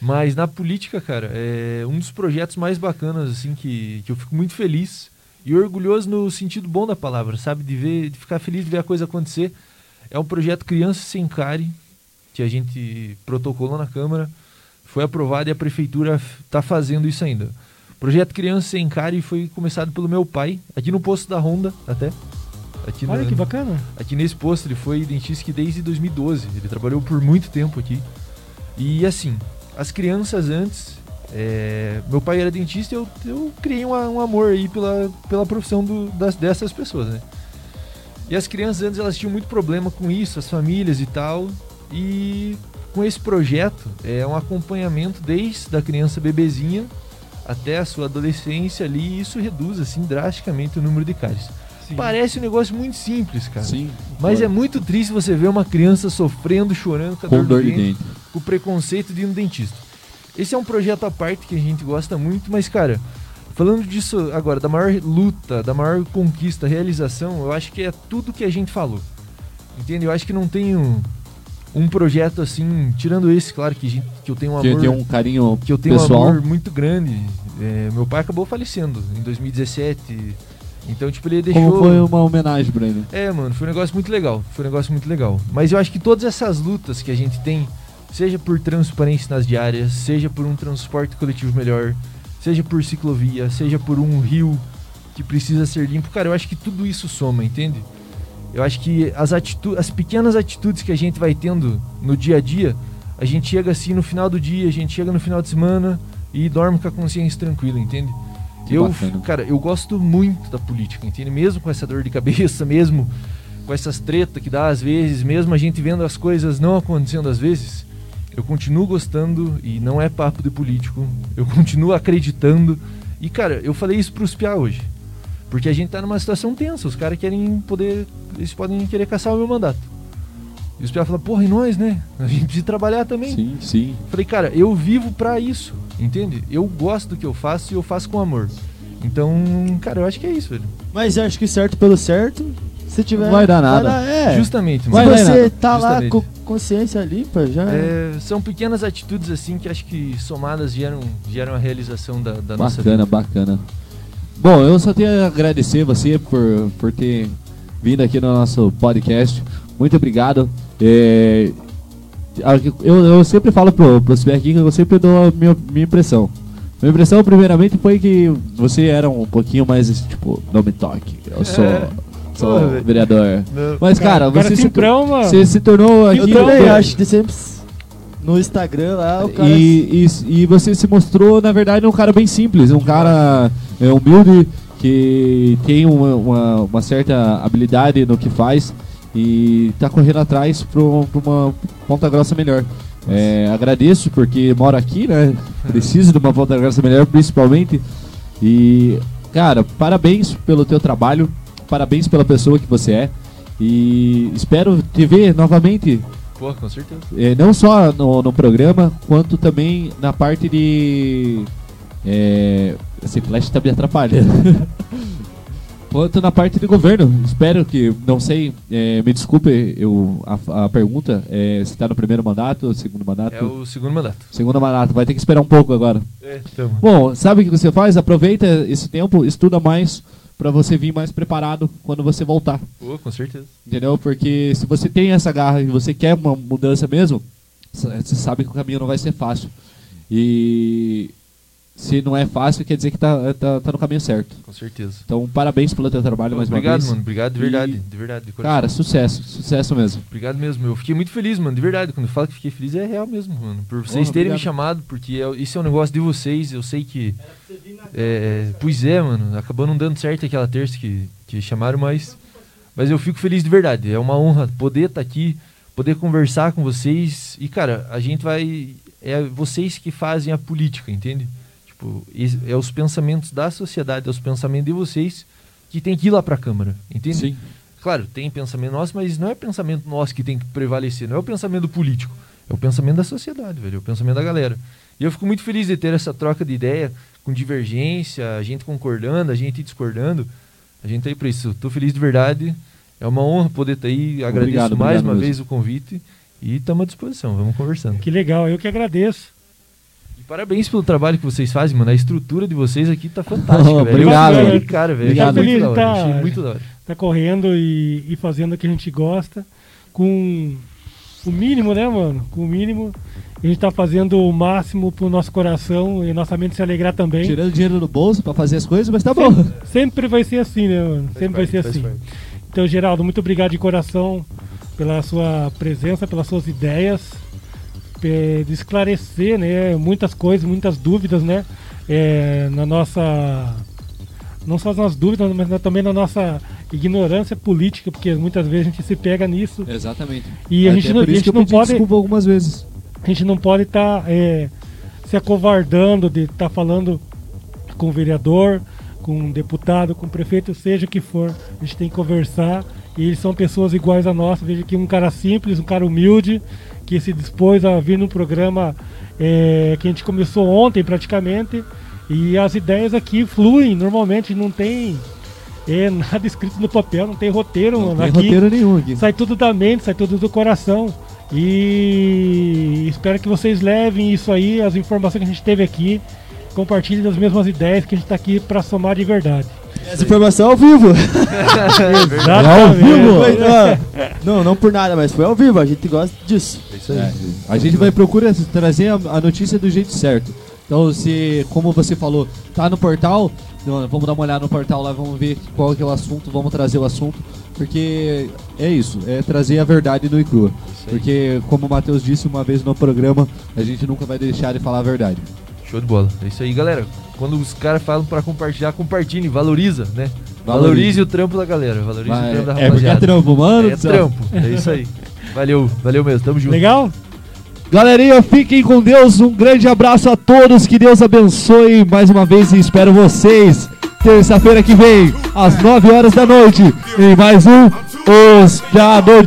Mas na política, cara, é um dos projetos mais bacanas, assim, que, que eu fico muito feliz e orgulhoso no sentido bom da palavra, sabe? De ver, de ficar feliz de ver a coisa acontecer. É um projeto Criança Sem Care, que a gente protocolou na Câmara, foi aprovado e a Prefeitura está fazendo isso ainda. O projeto Criança Sem Care foi começado pelo meu pai, aqui no posto da Honda, até. Aqui Olha na- que bacana. Aqui nesse posto ele foi dentista desde 2012. Ele trabalhou por muito tempo aqui. E assim, as crianças antes. é, meu pai era dentista e eu, eu criei um, um amor aí pela, pela profissão do- das, dessas pessoas, né? E as crianças antes elas tinham muito problema com isso, as famílias e tal. E com esse projeto é um acompanhamento desde a criança bebezinha até a sua adolescência ali. E isso reduz assim drasticamente o número de cáries. Sim. Parece um negócio muito simples, cara. Sim. Mas é muito triste você ver uma criança sofrendo, chorando com a Com dor, dor do de dente, dente. com o preconceito de ir no dentista. Esse é um projeto à parte que a gente gosta muito, mas cara, falando disso agora, da maior luta, da maior conquista, realização, eu acho que é tudo que a gente falou. Entende? Eu acho que não tem um, um projeto assim, tirando esse, claro que, gente- que eu tenho um Que amor tem um carinho que eu tenho pessoal. um amor muito grande. É, meu pai acabou falecendo em 2017. Então, tipo, ele deixou. Como foi uma homenagem pra ele? É, mano, foi um negócio muito legal. Foi um negócio muito legal. Mas eu acho que todas essas lutas que a gente tem, seja por transparência nas diárias, seja por um transporte coletivo melhor, seja por ciclovia, seja por um rio que precisa ser limpo, cara, eu acho que tudo isso soma, entende? Eu acho que as, atitu as pequenas atitudes que a gente vai tendo no dia a dia, a gente chega assim no final do dia, a gente chega no final de semana e dorme com a consciência tranquila, entende? Eu, bacana. cara, eu gosto muito da política, entende? Mesmo com essa dor de cabeça, mesmo com essas tretas que dá às vezes, mesmo a gente vendo as coisas não acontecendo às vezes, eu continuo gostando e não é papo de político. Eu continuo acreditando. E cara, eu falei isso pros piá hoje. Porque a gente tá numa situação tensa, os caras querem poder, eles podem querer caçar o meu mandato. E os piá falam, porra, e nós, né? A gente precisa trabalhar também. Sim, sim. Falei, cara, eu vivo pra isso, entende? Eu gosto do que eu faço e eu faço com amor. Então, cara, eu acho que é isso, velho. Mas eu acho que certo pelo certo, se tiver. Vai dar nada. é. Justamente, Se mano. Vai dar você nada. tá lá Justamente. com consciência limpa, já. É, são pequenas atitudes assim que acho que somadas geram, geram a realização da, da nossa Bacana, vida. bacana. Bom, eu só tenho a agradecer você por, por ter vindo aqui no nosso podcast. Muito obrigado. É, eu, eu sempre falo pro, pro aqui que eu sempre dou a minha, minha impressão. Minha impressão, primeiramente, foi que você era um pouquinho mais, esse, tipo, não me toque. Eu sou, sou Porra, velho. vereador. Não. Mas, cara, Cara, você, se, simprão, mano. você se tornou Eu aqui. também acho que sempre no Instagram lá o cara. E, e, e você se mostrou, na verdade, um cara bem simples, um cara é, humilde, que tem uma, uma, uma certa habilidade no que faz e tá correndo atrás para uma ponta grossa melhor. É, agradeço porque moro aqui, né? Preciso de uma ponta grossa melhor, principalmente. E, cara, parabéns pelo teu trabalho, parabéns pela pessoa que você é. E espero te ver novamente Pô, com certeza. é, não só no, no programa, quanto também na parte de. É, esse flash tá me atrapalhando. quanto na parte de governo. Espero que, não sei, é, me desculpe eu, a, a pergunta. É, se tá no primeiro mandato, segundo mandato? É o segundo mandato. Segundo mandato, vai ter que esperar um pouco agora. É, tamo. Bom, sabe o que você faz? Aproveita esse tempo, estuda mais pra você vir mais preparado quando você voltar. Pô, com certeza. Entendeu? Porque se você tem essa garra e você quer uma mudança mesmo, você sabe que o caminho não vai ser fácil. E se não é fácil, quer dizer que tá, tá, tá no caminho certo. Com certeza. Então, parabéns pelo teu trabalho mais Obrigado, uma vez. mano. Obrigado de E- verdade. De verdade, de. Cara, sucesso, sucesso mesmo. Obrigado mesmo. Eu fiquei muito feliz, mano. De verdade. Quando eu falo que fiquei feliz, é real mesmo, mano. Por vocês Porra, terem me obrigado. chamado, porque é- isso é um negócio de vocês. Eu sei que. É, pois é, mano. Acabou não dando certo aquela terça que, que chamaram, mas. Mas eu fico feliz de verdade. É uma honra poder estar aqui, poder conversar com vocês. E, cara, a gente vai. É vocês que fazem a política, entende? Tipo, é os pensamentos da sociedade, é os pensamentos de vocês que tem que ir lá pra Câmara, entende? Sim. Claro, tem pensamento nosso, mas não é pensamento nosso que tem que prevalecer, não é o pensamento político, é o pensamento da sociedade, velho, é o pensamento da galera. E eu fico muito feliz de ter essa troca de ideia, com divergência, a gente concordando, a gente discordando. A gente tá aí pra isso. Tô feliz de verdade. É uma honra poder estar aí. Agradeço Obrigado, mais obrigado uma mesmo. vez o convite. E estamos à disposição, vamos conversando. Que legal, eu que agradeço. E parabéns pelo trabalho que vocês fazem, mano. A estrutura de vocês aqui tá fantástica, velho. Obrigado. Eu achei, cara, velho. Obrigado. Achei muito. Tá Achei muito da hora. Tá correndo e, e fazendo o que a gente gosta. Com o mínimo, né, mano? Com o mínimo. A gente tá fazendo o máximo pro nosso coração e nossa mente se alegrar também. Tirando dinheiro do bolso pra fazer as coisas, mas tá bom. Sempre vai ser assim, né, mano? Sempre vai ser faz assim. parte. Então, Geraldo, muito obrigado de coração pela sua presença, pelas suas ideias, pe- de esclarecer, né, muitas coisas, muitas dúvidas, né, é, na nossa, não só nas dúvidas, mas também na nossa ignorância política, porque muitas vezes a gente se pega nisso Exatamente. e a Até gente não, a gente não pode, desculpa algumas vezes. a gente não pode estar se acovardando de estar falando com o vereador, com um deputado, com o prefeito, seja o que for. A gente tem que conversar e eles são pessoas iguais a nós. Veja que um cara simples, um cara humilde, que se dispôs a vir num programa é, que a gente começou ontem praticamente. E as ideias aqui fluem normalmente, não tem é, nada escrito no papel, não tem roteiro, Não mano. tem aqui roteiro nenhum aqui. sai tudo da mente, sai tudo do coração. E espero que vocês levem isso aí, as informações que a gente teve aqui, compartilhem das mesmas ideias que a gente está aqui para somar de verdade. Essa informação é ao vivo. É ao vivo? Não, não, por nada, mas foi ao vivo. A gente gosta disso. É isso aí. É, a gente vai procurar trazer a, notícia do jeito certo. Então, se, como você falou, tá no portal, vamos dar uma olhada no portal lá, vamos ver qual que é o assunto, vamos trazer o assunto, porque é isso, é trazer a verdade no e crua. Porque, como o Matheus disse uma vez no programa, a gente nunca vai deixar de falar a verdade. Show de bola. É isso aí, galera. Quando os caras falam pra compartilhar, compartilhe, valoriza, né? Valorize. Valorize o trampo da galera, valorize o Mas trampo da é porque é rapaziada. trampo, mano. É trampo, é isso aí. Valeu, valeu mesmo, tamo junto. Legal? Galerinha, fiquem com Deus. Um grande abraço a todos. Que Deus abençoe mais uma vez e espero vocês terça-feira que vem, às 9 horas da noite, em mais um Os Piadojanho!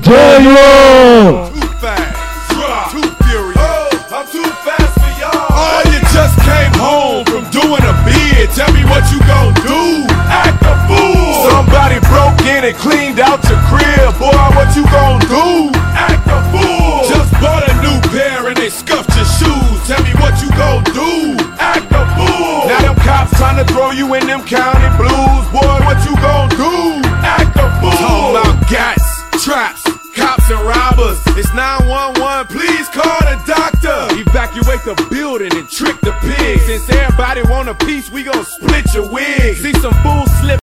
and cleaned out your crib. Boy, what you gon' do? Act a fool. Just bought a new pair and they scuffed your shoes. Tell me what you gon' do? Act a fool. Now them cops trying to throw you in them county blues. Boy, what you gon' do? Act a fool. Talk about gats, traps, cops and robbers. It's 911. Please call the doctor. Evacuate the building and trick the pigs. Since everybody want a piece, we gon' split your wig. See some fools slip.